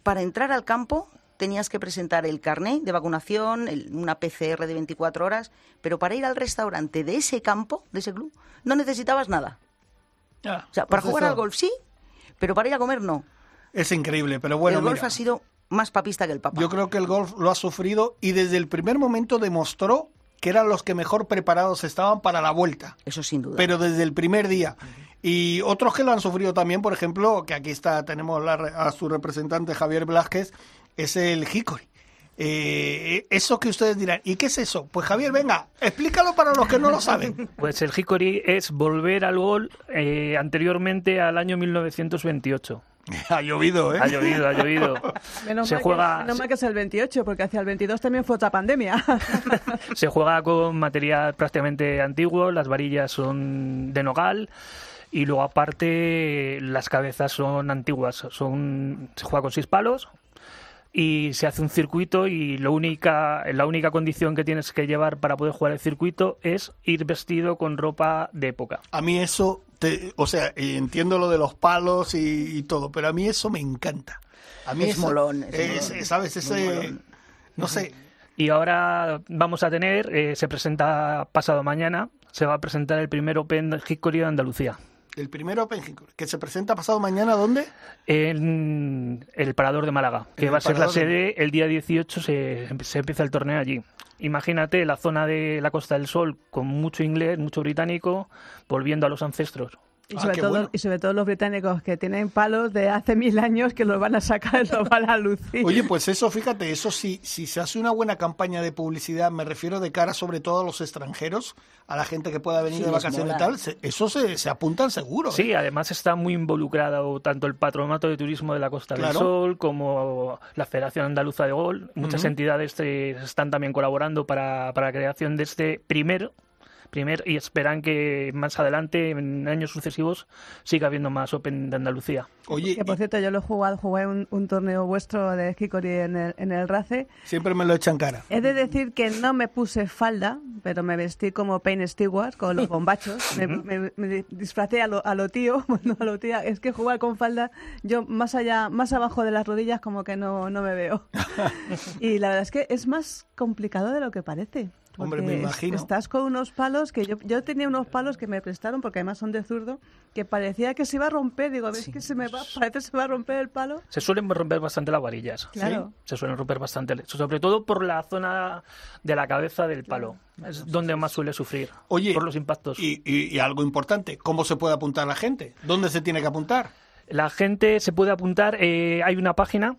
Para entrar al campo tenías que presentar el carné de vacunación, el- una PCR de 24 horas, pero para ir al restaurante de ese campo, de ese club, no necesitabas nada. Ya, O sea, para pues jugar al golf sí, pero para ir a comer no. Es increíble, pero bueno, el golf mira, ha sido más papista que el papa. yo creo que el golf lo ha sufrido y desde el primer momento demostró que eran los que mejor preparados estaban para la vuelta. Eso sin duda. pero desde el primer día. Y otros que lo han sufrido también, por ejemplo, que aquí está, tenemos la a su representante Javier Velázquez, es el Hickory. Eh, eso que ustedes dirán, ¿y qué es eso? Pues Javier, venga, explícalo para los que no lo saben. *laughs* Pues el Hickory es volver al gol eh, anteriormente al año 1928. *laughs* ha llovido, ¿eh? Ha llovido, ha llovido. *laughs* Menos, Se mal juega, que, menos mal que es el 28, porque hacia el 22 también fue otra pandemia. se juega con material prácticamente antiguo, las varillas son de nogal y luego aparte las cabezas son antiguas, son se juega con seis palos y se hace un circuito y lo única la única condición que tienes que llevar para poder jugar el circuito es ir vestido con ropa de época. A mí eso, te- o sea, entiendo lo de los palos y, y todo, pero a mí eso me encanta. A mí Es eso- molón, es es- molón. ¿Sabes? Ese, molón. no sé, Y ahora vamos a tener, eh, se presenta pasado mañana, se va a presentar el primer Open Hickory de Andalucía. El primer Open que se presenta pasado mañana, ¿dónde? en el Parador de Málaga, que va a ser la de- sede el día 18, se, se empieza el torneo allí. Imagínate la zona de la Costa del Sol con mucho inglés, mucho británico, volviendo a los ancestros. Y Ah, sobre, todo, bueno. y sobre todo los británicos que tienen palos de hace mil años que los van a sacar los van a lucir. Oye, pues eso, fíjate, eso sí, si se hace una buena campaña de publicidad, me refiero de cara sobre todo a los extranjeros, a la gente que pueda venir Sí, de vacaciones y tal, se- eso se, se apuntan seguro. ¿eh? Sí, además está muy involucrado tanto el Patronato de Turismo de la Costa Claro. del Sol como la Federación Andaluza de Gol. Muchas Ujú. entidades eh, están también colaborando para, para la creación de este primer, primer y esperan que más adelante, en años sucesivos, siga habiendo más Open de Andalucía. Oye, Que por y cierto, yo lo he jugado, jugué un, un torneo vuestro de Hickory en el, en el RACE. siempre me lo echan cara. He de decir que no me puse falda, pero me vestí como Payne Stewart, con los bombachos. me, me- me disfracé a lo, a lo tío, *laughs* bueno, a lo tía. Es que jugar con falda, yo más allá, más abajo de las rodillas como que no, no me veo. *laughs* y la verdad es que es más complicado de lo que parece. Hombre, me imagino. Estás con unos palos que yo, yo tenía unos palos que me prestaron, porque además son de zurdo, que parecía que se iba a romper. Digo, ¿ves que se me va? Parece que se va a romper el palo. Se suelen romper bastante las varillas. Claro. Se suelen romper bastante, sobre todo por la zona de la cabeza del palo. Es donde más suele sufrir. Oye, por los impactos. Y, y- y algo importante, ¿cómo se puede apuntar la gente? ¿Dónde se tiene que apuntar? La gente se puede apuntar, eh, hay una página,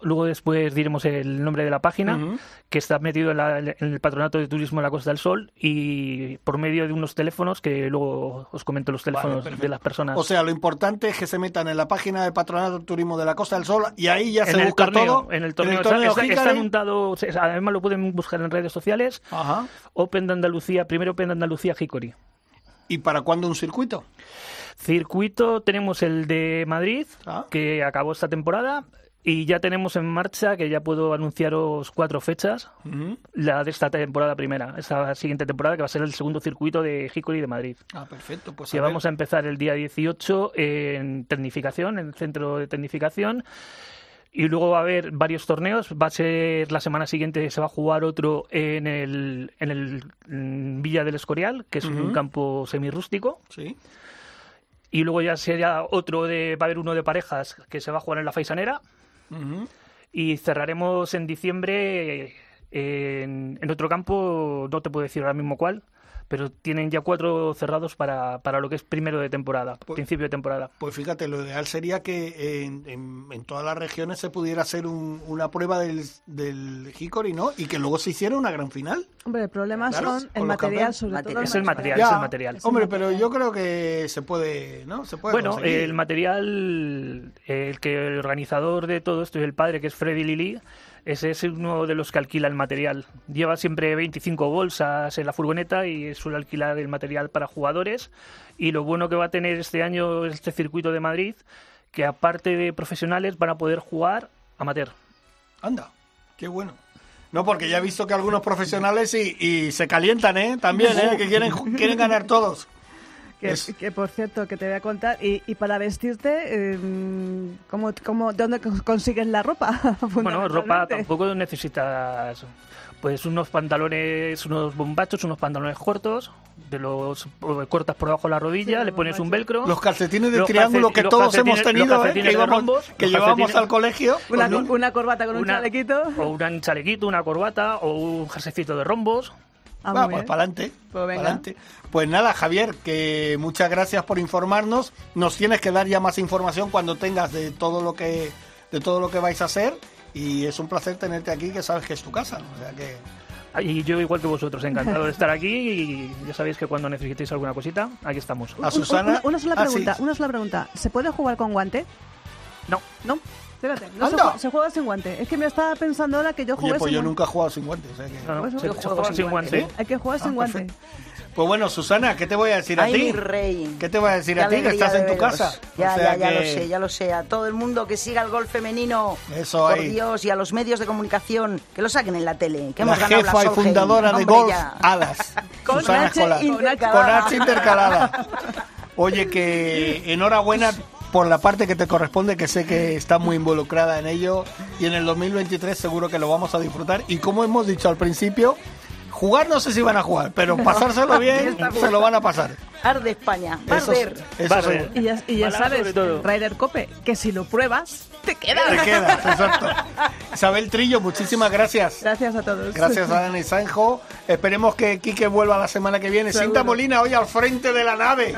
luego después diremos el nombre de la página, que está metido en, la- en el Patronato de Turismo de la Costa del Sol y por medio de unos teléfonos, que luego os comento los teléfonos Vale, de las personas. O sea, lo importante es que se metan en la página del Patronato de Turismo de la Costa del Sol y ahí ya en se busca torneo, todo. en el torneo, está, torneo está- además lo pueden buscar en redes sociales, Ajá. Open de Andalucía, primero Open de Andalucía Hickory. ¿Y para cuándo un circuito? Circuito tenemos el de Madrid, Ah. que acabó esta temporada, y ya tenemos en marcha, que ya puedo anunciaros cuatro fechas, la de esta temporada primera, esta siguiente temporada, que va a ser el segundo circuito de Hickory de Madrid. Ah, perfecto. Pues Que a ver. vamos a empezar el día 18 en Tecnificación, en el centro de Tecnificación. Y luego va a haber varios torneos. Va a ser la semana siguiente, se va a jugar otro en el, en el en Villa del Escorial, que es un campo semirrústico. Sí. Y luego ya sería otro de, va a haber uno de parejas que se va a jugar en la Faisanera. Y cerraremos en diciembre eh, en, en otro campo, no te puedo decir ahora mismo cuál, pero tienen ya cuatro cerrados para, para lo que es primero de temporada, Pues- principio de temporada. Pues fíjate, lo ideal sería que en, en- en todas las regiones se pudiera hacer un- una prueba del, del Hickory, ¿no? Y que luego se hiciera una gran final. Hombre, el problema Claro, son con el material, sobre Material. todo. Es el material, Ya, es el material. Hombre, pero yo creo que se puede, ¿no? Se puede Bueno, conseguir. el material, el que el organizador de todo esto es el padre, que es Freddy Lili, ese es uno de los que alquila el material. Lleva siempre 25 bolsas en la furgoneta y suele alquilar el material para jugadores. Y lo bueno que va a tener este año este circuito de Madrid, que aparte de profesionales van a poder jugar amateur. Anda, qué bueno. No, porque ya he visto que algunos profesionales y, y se calientan, ¿eh? También, ¿eh? Que quieren, quieren ganar todos. Que, Es- que, por cierto, que te voy a contar. Y, y para vestirte, eh, ¿cómo, cómo, ¿de dónde cons- consigues la ropa? *laughs* Bueno, ropa tampoco necesitas pues unos pantalones, unos bombachos, unos pantalones cortos, de los cortas por debajo de la rodilla, Sí, le pones un velcro. Los calcetines de Los triángulo calcet- que todos hemos tenido, los ¿eh? calcetines Que, de íbamos- rombos, que los llevábamos al colegio. Una, Pues una corbata con un chalequito. O un chalequito, una corbata, o un jerseycito de rombos. Ah, pues para adelante. Pues. Pues nada, Javier, que muchas gracias por informarnos. Nos tienes que dar ya más información cuando tengas de todo lo que de todo lo que vais a hacer y es un placer tenerte aquí, que sabes que es tu casa. O sea que Y yo, igual que vosotros, encantado de estar aquí. Y ya sabéis que cuando necesitéis alguna cosita, aquí estamos. a Susana. Una, una sola Ah, sí. pregunta, una sola pregunta. ¿Se puede jugar con guante? No, No. Espérate, no se, juega, se juega sin guante. Es que me estaba pensando ahora que yo jugué Oye, pues sin yo guante. nunca he jugado sin guantes. o sea que- no, no, Pues se, yo se juego juega sin sin guante. guante. Hay que jugar sin Ah, guante. perfecto. Pues bueno, Susana, ¿qué te voy a decir a Ay, ti? mi rey. ¿Qué te voy a decir Qué a ti? Que alegría estás en tu veros. casa. Ya, O sea ya, ya lo que- sé, ya lo sé. A todo el mundo que siga el golf femenino. Eso Por ahí. Dios, y a los medios de comunicación, que lo saquen en la tele. Que la ganado jefa y Solheim. fundadora de Hombre, Golf ya. Alas. *laughs* Con Susana H Escolar. intercalada. Con H intercalada. Oye, que enhorabuena *laughs* por la parte que te corresponde, que sé que estás muy involucrada en ello. Y en el 2023 seguro que lo vamos a disfrutar. Y como hemos dicho al principio, jugar no sé si van a jugar, pero pasárselo *laughs* bien se lo van a pasar. Arde España. Va a Eso, arder. eso. Y ya, y ya Balada sabes. Ryder Cope, que si lo pruebas, te quedas. Te quedas, exacto. *laughs* Isabel Trillo, muchísimas gracias. Gracias a todos. Gracias *laughs* a Dani Sanjo. Esperemos que Quique vuelva la semana que viene. Seguro. Cinta Molina hoy al frente de la nave.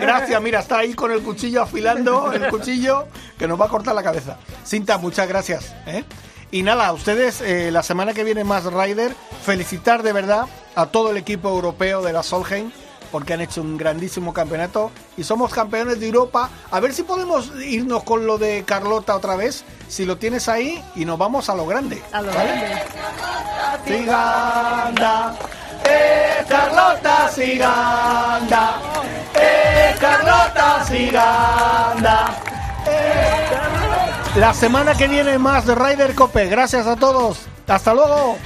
Gracias, mira, está ahí con el cuchillo afilando el cuchillo que nos va a cortar la cabeza. Cinta, muchas gracias. ¿eh? Y nada, a ustedes eh, la semana que viene más Ryder. Felicitar de verdad a todo el equipo europeo de la Solheim porque han hecho un grandísimo campeonato y somos campeones de Europa. A ver si podemos irnos con lo de Carlota otra vez, si lo tienes ahí y nos vamos a lo grande. A lo ¿vale? grande. Siganda, eh, Carlota Siganda, eh, Carlota Siganda. La semana que viene más de Ryder Cope. Gracias a todos. Hasta luego.